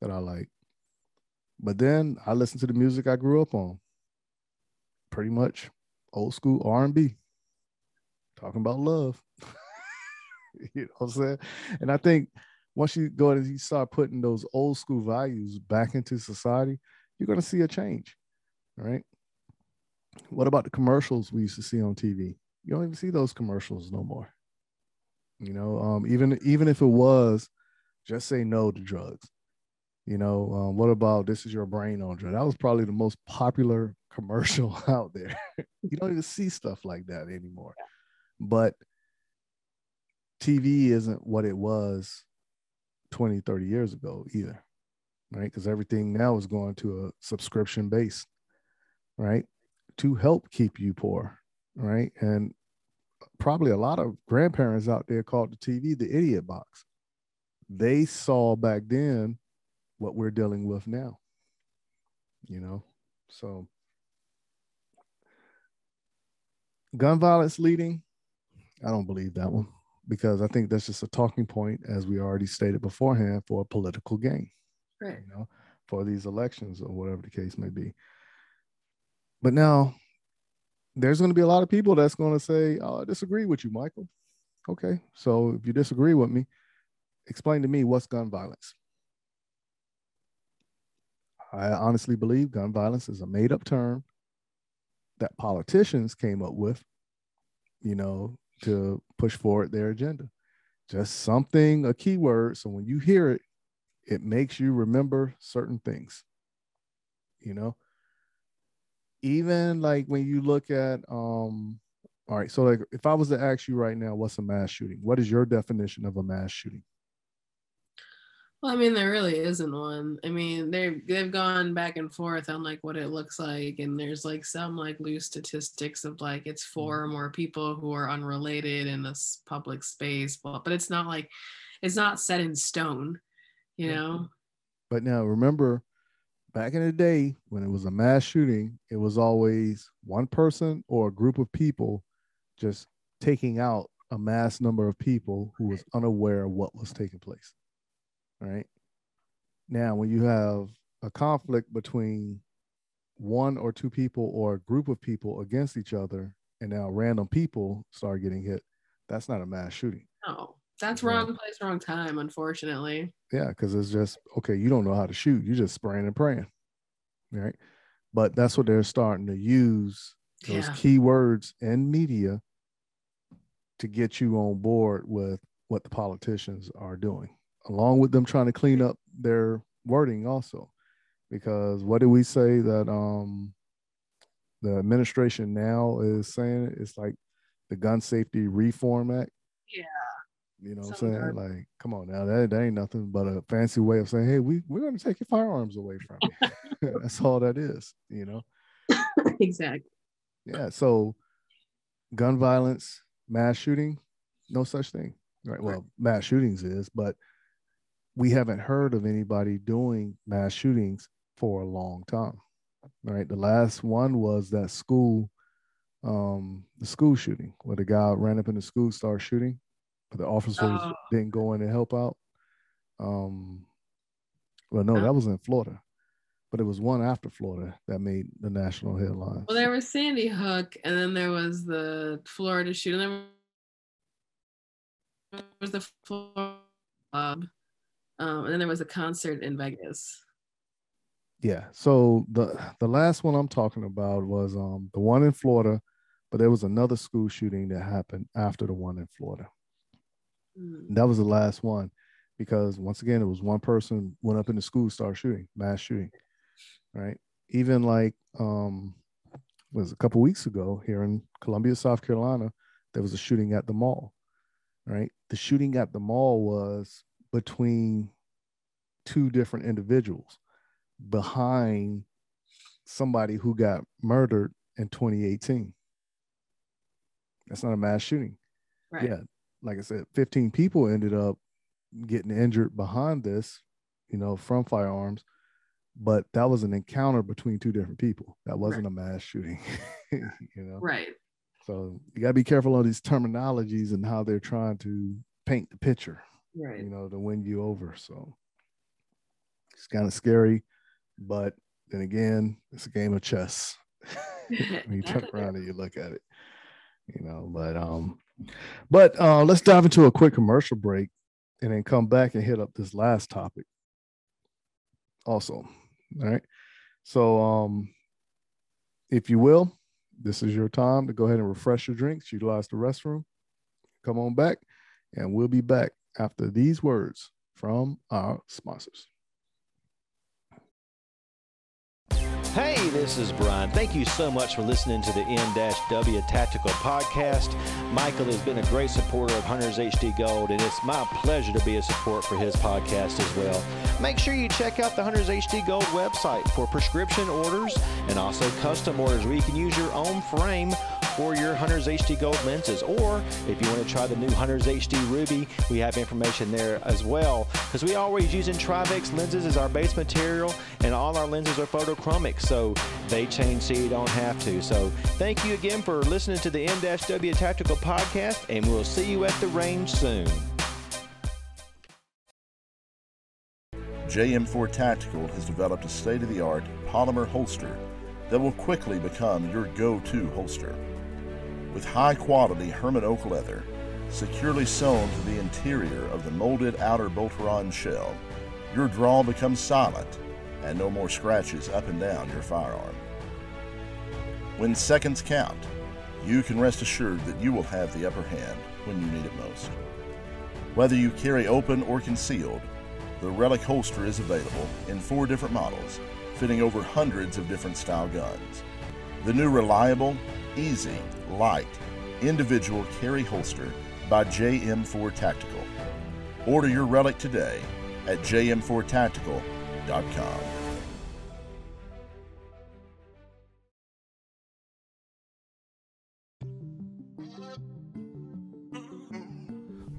that i like but then i listen to the music i grew up on pretty much old school r&b talking about love you know what i'm saying and i think once you go and you start putting those old school values back into society, you're going to see a change. right? What about the commercials we used to see on TV? You don't even see those commercials no more. You know, um, even even if it was, just say no to drugs. You know, um, what about this is your brain on drugs? That was probably the most popular commercial out there. you don't even see stuff like that anymore. But TV isn't what it was 20, 30 years ago either, right? Because everything now is going to a subscription base, right? To help keep you poor, right? And probably a lot of grandparents out there called the TV the idiot box. They saw back then what we're dealing with now, you know? So, gun violence leading, I don't believe that one because I think that's just a talking point, as we already stated beforehand, for a political gain. Right. You know, for these elections or whatever the case may be. But now there's going to be a lot of people that's going to say, oh, I disagree with you, Michael. Okay. So if you disagree with me, explain to me what's gun violence. I honestly believe gun violence is a made up term that politicians came up with, you know, to push forward their agenda. Just something, a keyword. So when you hear it, it makes you remember certain things. You know, even like when you look at um all right so like if i was to ask you right now what's a mass shooting? What is your definition of a mass shooting? Well i mean there really isn't one. I mean they've they've gone back and forth on like what it looks like and there's like some like loose statistics of like it's four or more people who are unrelated in this public space but but it's not like it's not set in stone you know? But now remember back in the day when it was a mass shooting, it was always one person or a group of people just taking out a mass number of people who was unaware of what was taking place. Right now, when you have a conflict between one or two people or a group of people against each other, and now random people start getting hit, that's not a mass shooting. No, that's wrong place, wrong time, unfortunately. Yeah, because it's just okay. You don't know how to shoot. You're just spraying and praying, right? But that's what they're starting to use those yeah. keywords in media to get you on board with what the politicians are doing, along with them trying to clean up their wording also. Because what did we say that um, the administration now is saying? It's like the Gun Safety Reform Act. Yeah you know what I'm saying? Like, come on now, that, that ain't nothing but a fancy way of saying, hey, we, we're going to take your firearms away from you. That's all that is, you know? exactly. Yeah. So, gun violence, mass shooting, no such thing. Right. Well, mass shootings is, but we haven't heard of anybody doing mass shootings for a long time. Right. The last one was that school, um, the school shooting where the guy ran up in the school, started shooting the officers oh. didn't go in and help out. Um, well, no, that was in Florida, but it was one after Florida that made the national headlines. Well, there was Sandy Hook, and then there was the Florida shooting. And there was the Florida club, um, and then there was a concert in Vegas. Yeah. So the the last one I'm talking about was um the one in Florida, but there was another school shooting that happened after the one in Florida. Mm. That was the last one because once again, it was one person went up in the school, started shooting, mass shooting, right? Even like um, was a couple weeks ago here in Columbia, South Carolina, there was a shooting at the mall, right? The shooting at the mall was between two different individuals behind somebody who got murdered in 2018. That's not a mass shooting. Right. Yeah, like I said, 15 people ended up getting injured behind this, you know, from firearms. But that was an encounter between two different people. That wasn't right. a mass shooting, you know. Right. So you gotta be careful on these terminologies and how they're trying to paint the picture. Right. You know, to win you over. So it's kind of scary, but then again, it's a game of chess. when you turn around and you look at it, you know. But um, but uh, let's dive into a quick commercial break and then come back and hit up this last topic. Also, all right. So, um, if you will, this is your time to go ahead and refresh your drinks, utilize the restroom, come on back, and we'll be back after these words from our sponsors. This is Brian. Thank you so much for listening to the M-W Tactical Podcast. Michael has been a great supporter of Hunters HD Gold, and it's my pleasure to be a support for his podcast as well. Make sure you check out the Hunters HD Gold website for prescription orders and also custom orders where you can use your own frame for your Hunters HD Gold lenses. Or if you want to try the new Hunters HD Ruby, we have information there as well. Because we always using Trivex lenses as our base material, and all our lenses are photochromic, so they change so you don't have to. So thank you again for listening to the M-W Tactical Podcast, and we'll see you at the range soon. JM4 Tactical has developed a state of the art polymer holster that will quickly become your go to holster with high quality Hermann oak leather securely sewn to the interior of the molded outer Boltaron shell, your draw becomes silent and no more scratches up and down your firearm. When seconds count, you can rest assured that you will have the upper hand when you need it most. Whether you carry open or concealed, the Relic holster is available in four different models, fitting over hundreds of different style guns. The new reliable, easy, light, individual carry holster by JM4 Tactical. Order your Relic today at jm4tactical.com.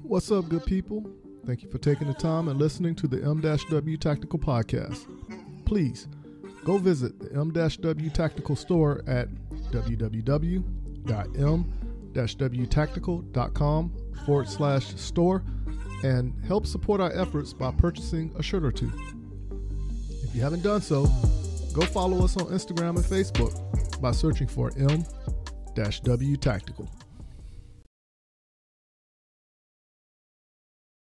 What's up, good people? Thank you for taking the time and listening to the M-W Tactical Podcast. Please go visit the M-W Tactical store at www.m-wtactical.com forward slash store and help support our efforts by purchasing a shirt or two. If you haven't done so, go follow us on Instagram and Facebook by searching for M-W Tactical.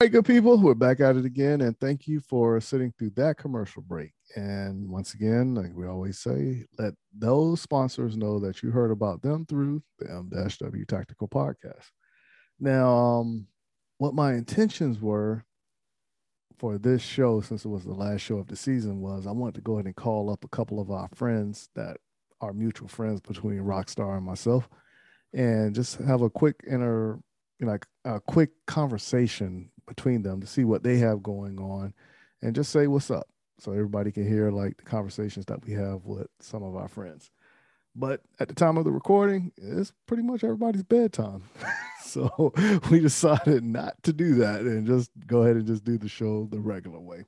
All right, good people, we're back at it again, and thank you for sitting through that commercial break. And once again, like we always say, let those sponsors know that you heard about them through the M-W Tactical Podcast. Now, um, what my intentions were for this show, since it was the last show of the season, was I wanted to go ahead and call up a couple of our friends that are mutual friends between Rockstar and myself, and just have a quick inner, you know, like a quick conversation between them to see what they have going on, and just say what's up, so everybody can hear like the conversations that we have with some of our friends. But at the time of the recording, it's pretty much everybody's bedtime. so we decided not to do that and just go ahead and just do the show the regular way.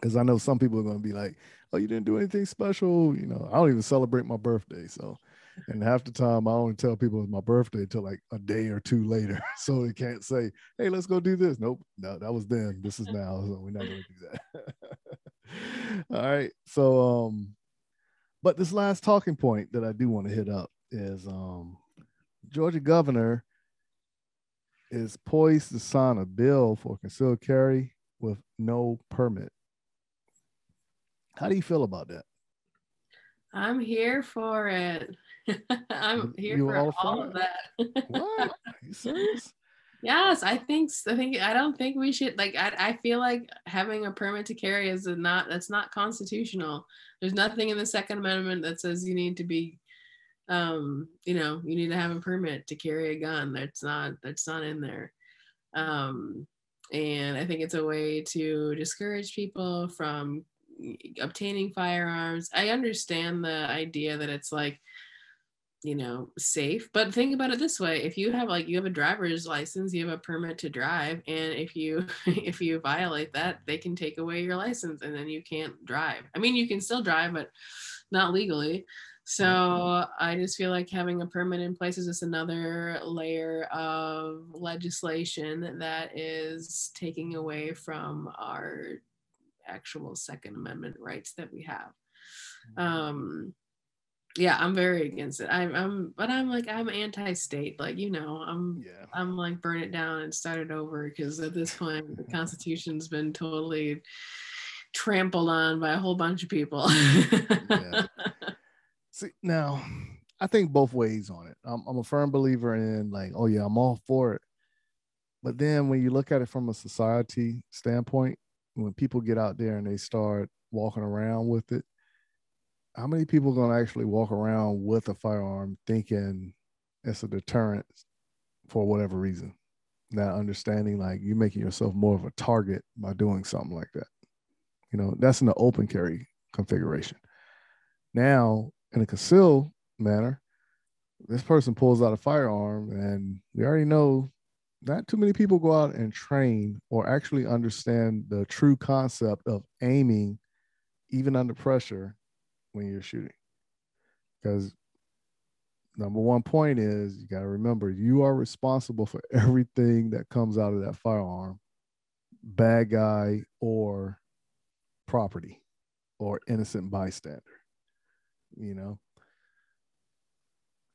Because I know some people are going to be like, oh, you didn't do anything special. You know, I don't even celebrate my birthday. So, and half the time I only tell people it's my birthday until like a day or two later. So they can't say, hey, let's go do this. Nope. No, that was then. This is now. So we're not going to do that. All right. So, um, but this last talking point that I do want to hit up is um, Georgia governor is poised to sign a bill for concealed carry with no permit. How do you feel about that? I'm here for it. I'm here You for all all, of that. What? Are you serious? Yes, I think I think I don't think we should like I, I feel like having a permit to carry is a not that's not constitutional. There's nothing in the second amendment that says you need to be um you know you need to have a permit to carry a gun. That's not that's not in there. Um and I think it's a way to discourage people from obtaining firearms. I understand the idea that it's like you know safe but think about it this way if you have like you have a driver's license you have a permit to drive and if you if you violate that they can take away your license and then you can't drive. I mean you can still drive but not legally. So i just feel like having a permit in place is just another layer of legislation that is taking away from our actual second amendment rights that we have. Um yeah i'm very against it i'm i'm but i'm like i'm anti-state like you know i'm Yeah. i'm like burn it down and start it over because at this point the constitution's been totally trampled on by a whole bunch of people Yeah. See, now I think both ways on it. I'm, I'm a firm believer in like, oh yeah, I'm all for it. But then when you look at it from a society standpoint, when people get out there and they start walking around with it, how many people are going to actually walk around with a firearm thinking it's a deterrent for whatever reason? Not understanding like you're making yourself more of a target by doing something like that. You know, that's in the open carry configuration. Now, in a concealed manner, this person pulls out a firearm, and we already know not too many people go out and train or actually understand the true concept of aiming, even under pressure, when you're shooting. Because number one point is you got to remember you are responsible for everything that comes out of that firearm, bad guy or property or innocent bystander you know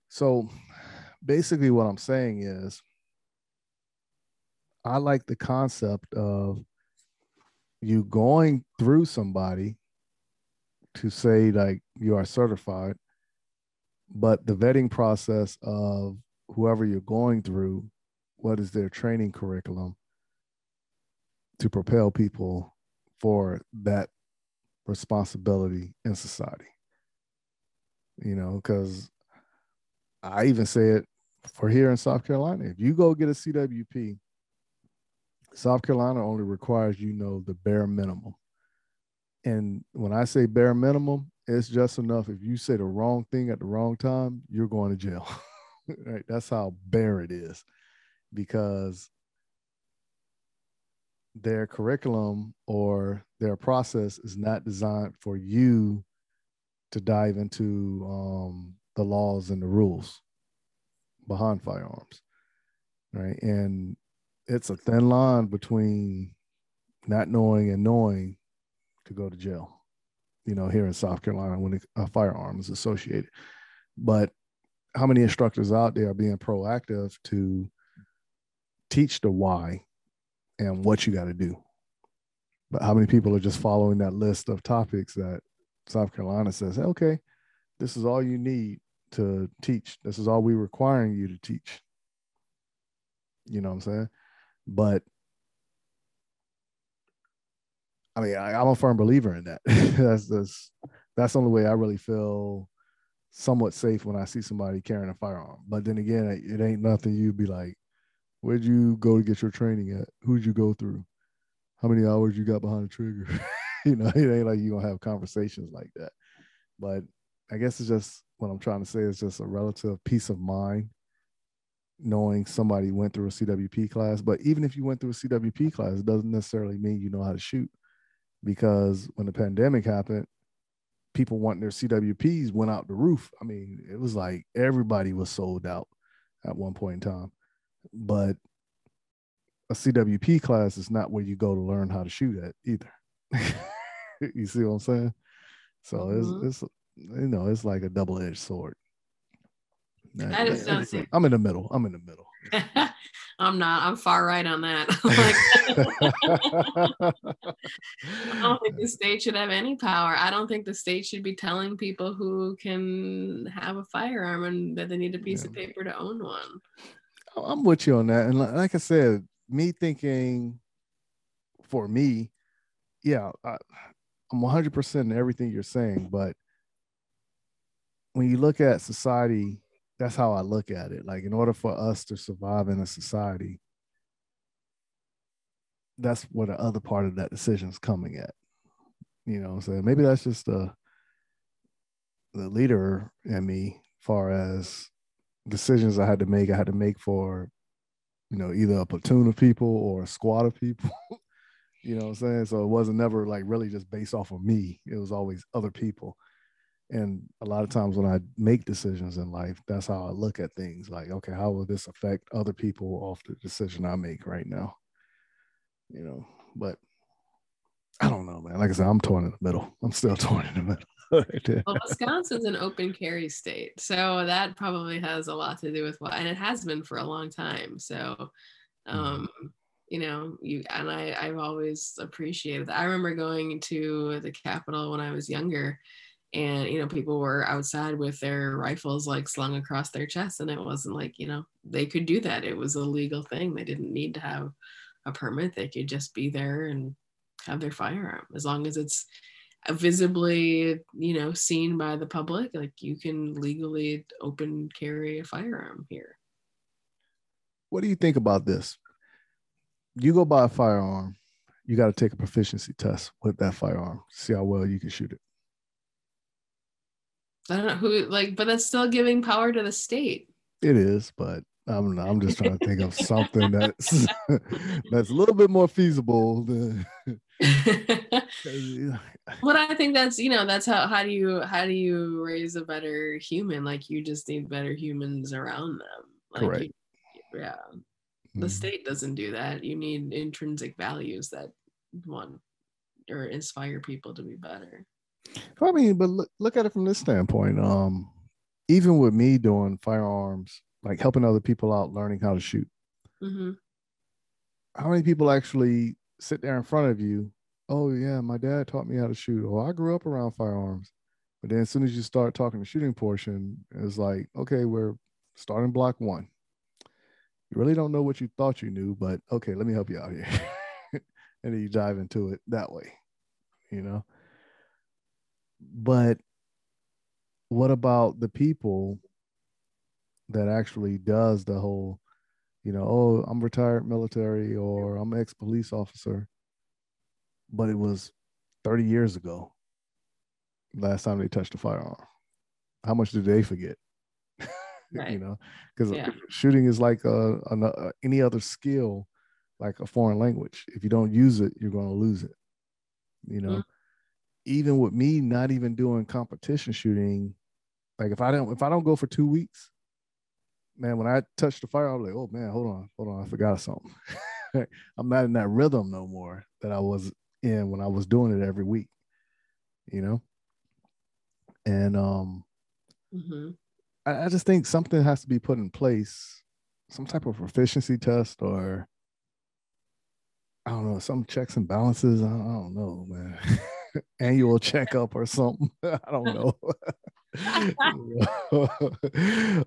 so basically what i'm saying is i like the concept of you going through somebody to say like you are certified but the vetting process of whoever you're going through, what is their training curriculum to propel people for that responsibility in society. You know, because I even say it for here in South Carolina. If you go get a CWP, South Carolina only requires you know the bare minimum. And when I say bare minimum, it's just enough. If you say the wrong thing at the wrong time, you're going to jail. right? That's how bare it is. Because their curriculum or their process is not designed for you to dive into um, the laws and the rules behind firearms right and it's a thin line between not knowing and knowing to go to jail you know here in south carolina when a firearm is associated but how many instructors out there are being proactive to teach the why and what you got to do. But how many people are just following that list of topics that South Carolina says, okay, this is all you need to teach. This is all we're requiring you to teach. You know what I'm saying? But I mean, I, am a firm believer in that. that's that's that's the only way I really feel somewhat safe when I see somebody carrying a firearm. But then again, it ain't nothing you'd be like, Where'd you go to get your training at? Who'd you go through? How many hours you got behind the trigger? you know, it ain't like you gonna have conversations like that. But I guess it's just what I'm trying to say is just a relative peace of mind knowing somebody went through a CWP class. But even if you went through a CWP class, it doesn't necessarily mean you know how to shoot. Because when the pandemic happened, people wanting their CWPs went out the roof. I mean, it was like everybody was sold out at one point in time but a CWP class is not where you go to learn how to shoot at either. you see what I'm saying? So mm-hmm. it's it's you know it's like a double edged sword. That is something. I'm in the middle. I'm in the middle. I'm not. I'm far right on that. I don't think the state should have any power. I don't think the state should be telling people who can have a firearm and that they need a piece yeah. of paper to own one. Oh, I'm with you on that. And like I said, me thinking for me, yeah, I, I'm 100% in everything you're saying. But when you look at society, that's how I look at it. Like, in order for us to survive in a society, that's where the other part of that decision is coming at. You know, I'm saying? maybe that's just the the leader in me, far as decisions I had to make, I had to make for, you know, either a platoon of people or a squad of people. you know what I'm saying? So it wasn't never like really just based off of me. It was always other people. And a lot of times when I make decisions in life, that's how I look at things. Like, okay, how will this affect other people off the decision I make right now? You know, but I don't know, man. Like I said, I'm torn in the middle. I'm still torn in the middle well, Wisconsin's an open carry state, so that probably has a lot to do with what, and it has been for a long time. So, mm-hmm. um, you know, you and I, I've always appreciated that. I remember going to the Capitol when I was younger, and you know, people were outside with their rifles like slung across their chest, and it wasn't like you know they could do that. It was a legal thing. They didn't need to have a permit. They could just be there and have their firearm as long as it's visibly you know seen by the public like you can legally open carry a firearm here what do you think about this you go buy a firearm you got to take a proficiency test with that firearm see how well you can shoot it i don't know who like but that's still giving power to the state. It is but I'm I'm just trying to think of something that's that's a little bit more feasible than but I think that's you know that's how how do you how do you raise a better human? Like you just need better humans around them. Like Correct. You, yeah. The mm. state doesn't do that. You need intrinsic values that want or inspire people to be better I mean but look, look at it from this standpoint um even with me doing firearms like helping other people out learning how to shoot mm-hmm. how many people actually sit there in front of you oh yeah my dad taught me how to shoot or i grew up around firearms But then as soon as you start talking the shooting portion, it's like, okay, we're starting block one. You really don't know what you thought you knew, but okay, let me help you out here. and then you dive into it that way, you know. But what about the people that actually does the whole, you know, oh, I'm retired military or I'm ex police officer, but it was 30 years ago last time they touched a firearm. How much do they forget? Right. you know, because Yeah. shooting is like a, a, a- any other skill, like a foreign language. If you don't use it, you're going to lose it. You know, Mhm. Even with me not even doing competition shooting, like if I don't if I don't go for two weeks, man, when I touch the fire, I'm like, oh man, hold on, hold on, I forgot something. I'm not in that rhythm no more that I was in when I was doing it every week. You know, and um, Mhm. I, I just think something has to be put in place, some type of proficiency test or I don't know, some checks and balances. I, I don't know, man. Annual checkup or something. I don't know.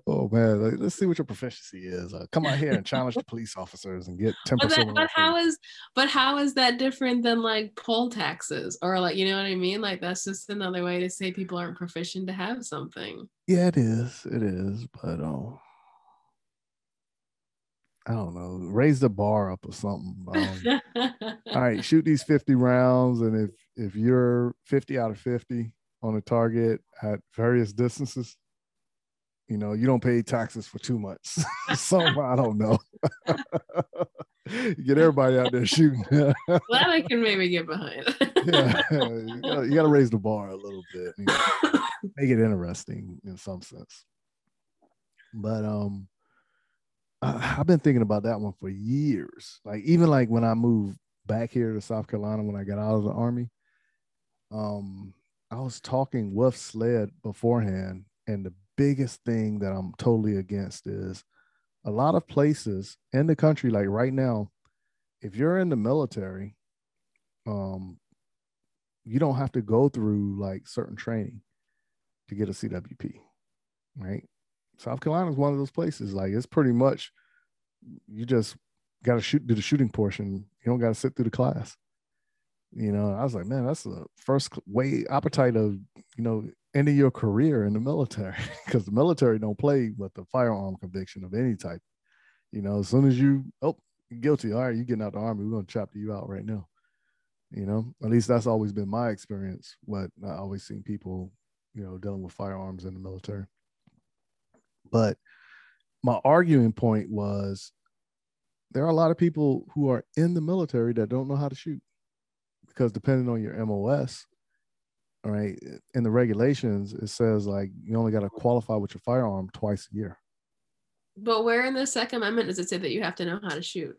Oh man, let's see what your proficiency is. Uh, come out here and challenge the police officers and get ten But, that, percent. but how is but how is that different than like poll taxes or like you know what I mean? Like that's just another way to say people aren't proficient to have something. Yeah, it is. It is, but um, I don't know. Raise the bar up or something. Um, all right, shoot these 50 rounds. And if if you're 50 out of 50 on a target at various distances, you know, you don't pay taxes for two months. so I don't know. Get everybody out there shooting. yeah, well, I can maybe get behind. you gotta, you gotta raise the bar a little bit. you know, make it interesting in some sense. But um I, I've been thinking about that one for years. Like even like when I moved back here to South Carolina when I got out of the army, um, I was talking with SLED beforehand, and the biggest thing that I'm totally against is a lot of places in the country, like right now, if you're in the military, um, you don't have to go through like certain training to get a CWP, right? South Carolina is one of those places. Like it's pretty much you just got to shoot do the shooting portion. You don't got to sit through the class. You know, I was like, man, that's the first way appetite of you know ending your career in the military because the military don't play with the firearm conviction of any type. You know, as soon as you oh guilty, all right, you getting out the army, we're gonna chop you out right now. You know, at least that's always been my experience. What I always seen people, you know, dealing with firearms in the military. But my arguing point was there are a lot of people who are in the military that don't know how to shoot because depending on your MOS, all right, in the regulations, it says like you only got to qualify with your firearm twice a year. but where in the Second Amendment does it say that you have to know how to shoot?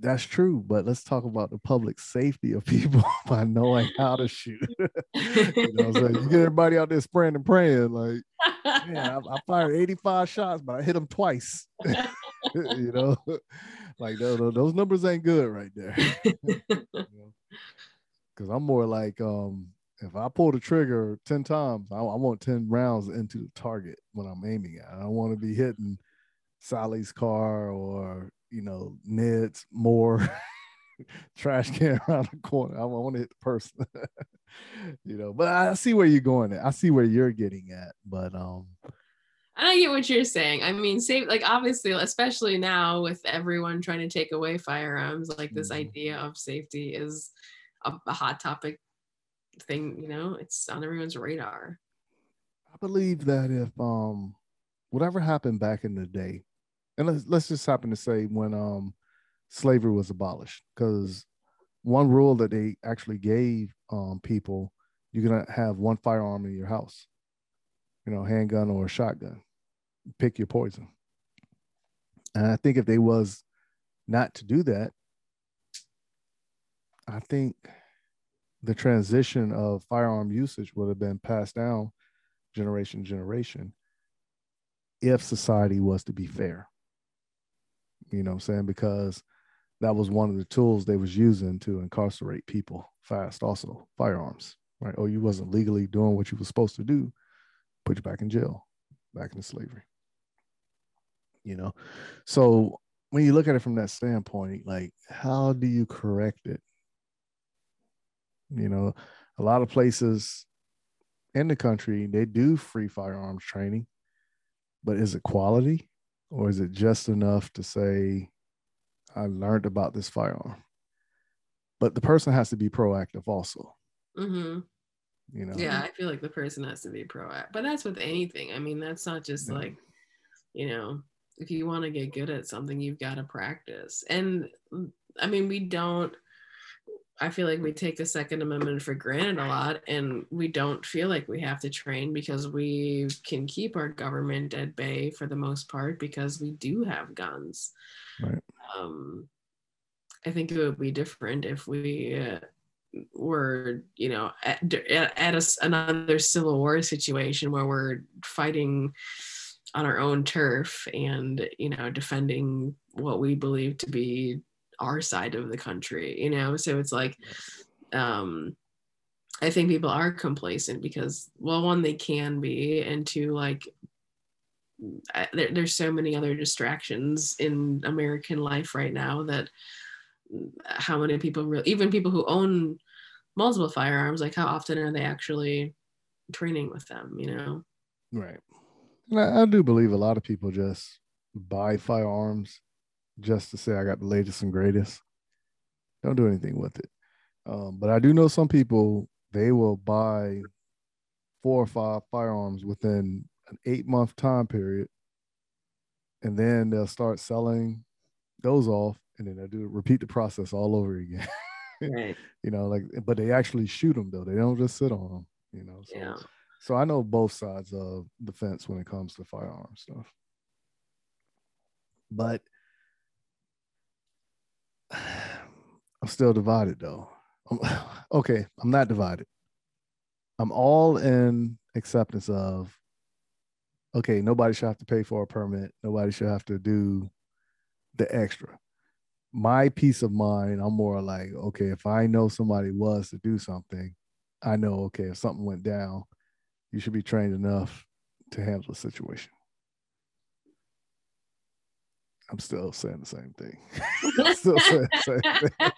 That's true, but let's talk about the public safety of people by knowing how to shoot. you know, so you get everybody out there spraying and praying, like, man, I, I fired 85 shots, but I hit them twice. you know, like those, those numbers ain't good right there. Because I'm more like, um, if I pull the trigger 10 times, I, I want 10 rounds into the target when I'm aiming at. I don't want to be hitting Sally's car or, you know, Ned's more trash can around the corner. I want to hit the person, you know, but I see where you're going at. I see where you're getting at, but, um, I get what you're saying. I mean, safe like obviously, especially now with everyone trying to take away firearms, like this Mhm. idea of safety is a, a hot topic thing. You know, it's on everyone's radar. I believe that if um whatever happened back in the day, and let's let's just happen to say when um slavery was abolished, because one rule that they actually gave um people, you're gonna have one firearm in your house, you know, handgun or a shotgun. Pick your poison. And I think if they was not to do that, I think the transition of firearm usage would have been passed down generation to generation if society was to be fair you know what i'm saying because that was one of the tools they was using to incarcerate people fast also firearms right? Or you wasn't legally doing what you were supposed to do, put you back in jail, back into slavery. You know, so when you look at it from that standpoint, like how do you correct it? You know, a lot of places in the country they do free firearms training, but is it quality or is it just enough to say I learned about this firearm? But the person has to be proactive also. Mm-hmm. You know. Yeah, I feel like the person has to be proactive. But that's with anything. I mean, that's not just Yeah. like, you know, if you want to get good at something, you've got to practice. And mm, I mean, we don't. I feel like we take the Second Amendment for granted a lot, and we don't feel like we have to train because we can keep our government at bay for the most part because we do have guns. Right. Um, I think it would be different if we uh, were, you know, at, at a another civil war situation where we're fighting on our own turf and, you know, defending what we believe to be our side of the country, you know? So it's like, um, I think people are complacent because, well, one, they can be, and two, like, I, there, there's so many other distractions in American life right now that how many people really, even people who own multiple firearms, like how often are they actually training with them, you know? Right. And I, I do believe a lot of people just buy firearms just to say I got the latest and greatest. Don't do anything with it. Um, but I do know some people they will buy four or five firearms within an eight month time period, and then they'll start selling those off, and then they'll do repeat the process all over again. Right. you know, like but they actually shoot them though. They don't just sit on them. You know. So Yeah. so I know both sides of the fence when it comes to firearm stuff. But I'm still divided though. I'm- okay, I'm not divided. I'm all in acceptance of okay, nobody should have to pay for a permit. Nobody should have to do the extra. My peace of mind, I'm more like, okay, if I know somebody was to do something, I know, okay, if something went down, you should be trained enough to handle the situation. I'm still saying the same thing. still saying same thing.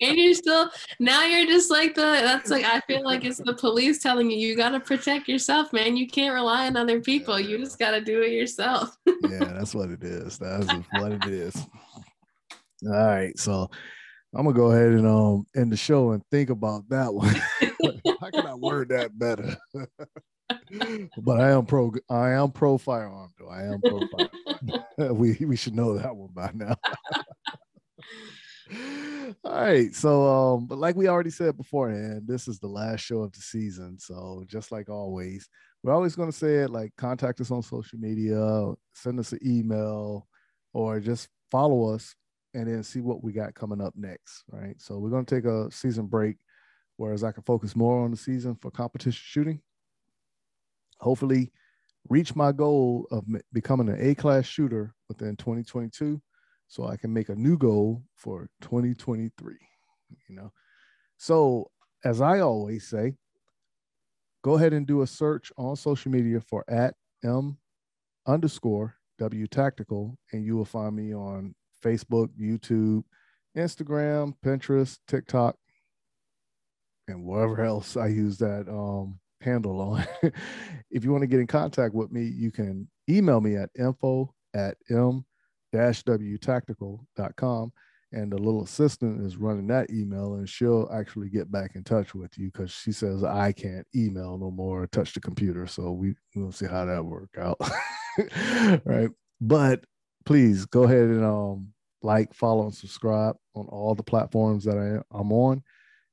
and you're still now you're just like the that's like I feel like it's the police telling you you gotta protect yourself, man. You can't rely on other people. You just gotta do it yourself. yeah, that's what it is. That's what it is. All right, so I'm gonna go ahead and um end the show and think about that one. How can I word that better? but I am pro. I am pro firearm, though. I am pro firearm. we we should know that one by now. All right, so um, but like we already said beforehand, this is the last show of the season. So just like always, we're always going to say it like contact us on social media, send us an email, or just follow us and then see what we got coming up next. Right. So we're going to take a season break, whereas I can focus more on the season for competition shooting. Hopefully, reach my goal of becoming an A class shooter within 2022 so I can make a new goal for 2023. You know, so as I always say, go ahead and do a search on social media for at m underscore w tactical, and you will find me on Facebook, YouTube, Instagram, Pinterest, TikTok, and wherever else I use that um, handle on. if you want to get in contact with me, you can email me at info at m wtactical.com and the little assistant is running that email and she'll actually get back in touch with you because she says i can't email no more or touch the computer so we, we'll see how that work out right but please go ahead and um, like follow and subscribe on all the platforms that I, i'm on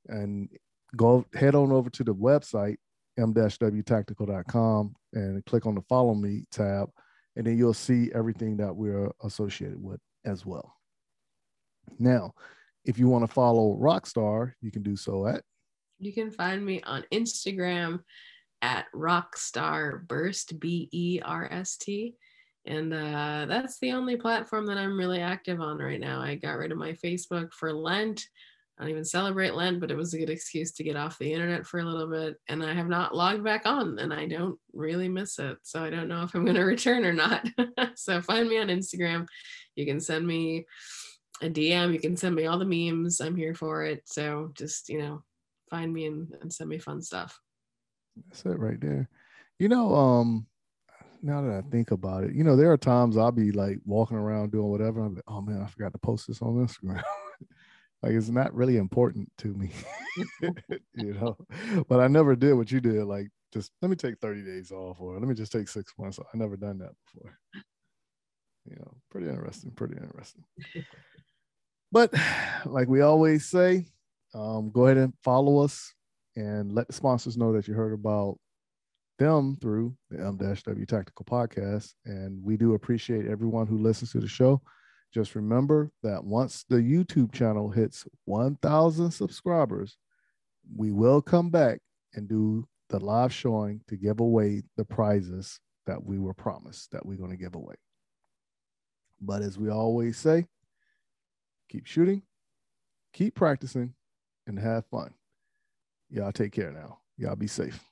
and go head on over to the website m-wtactical.com and click on the follow me tab and then you'll see everything that we're associated with as well. Now, if you want to follow Rockstar, you can do so at You can find me on Instagram at rockstarburst b e r s t and uh, that's the only platform that i'm really active on right now i got rid of my facebook for lent I don't even celebrate Lent, but it was a good excuse to get off the internet for a little bit. And I have not logged back on and I don't really miss it. So I don't know if I'm going to return or not. so find me on Instagram. You can send me a DM. You can send me all the memes. I'm here for it. So just, you know, find me and, and send me fun stuff. That's it right there. You know, um, now that I think about it, you know, there are times I'll be like walking around doing whatever. I'm like, oh man, I forgot to post this on Instagram. like it's not really important to me you know but i never did what you did like just let me take 30 days off or let me just take six months i never done that before you know pretty interesting pretty interesting but like we always say um, go ahead and follow us and let the sponsors know that you heard about them through the m-w tactical podcast and we do appreciate everyone who listens to the show just remember that once the YouTube channel hits 1,000 subscribers, we will come back and do the live showing to give away the prizes that we were promised that we're going to give away. But as we always say, keep shooting, keep practicing, and have fun. Y'all take care now. Y'all be safe.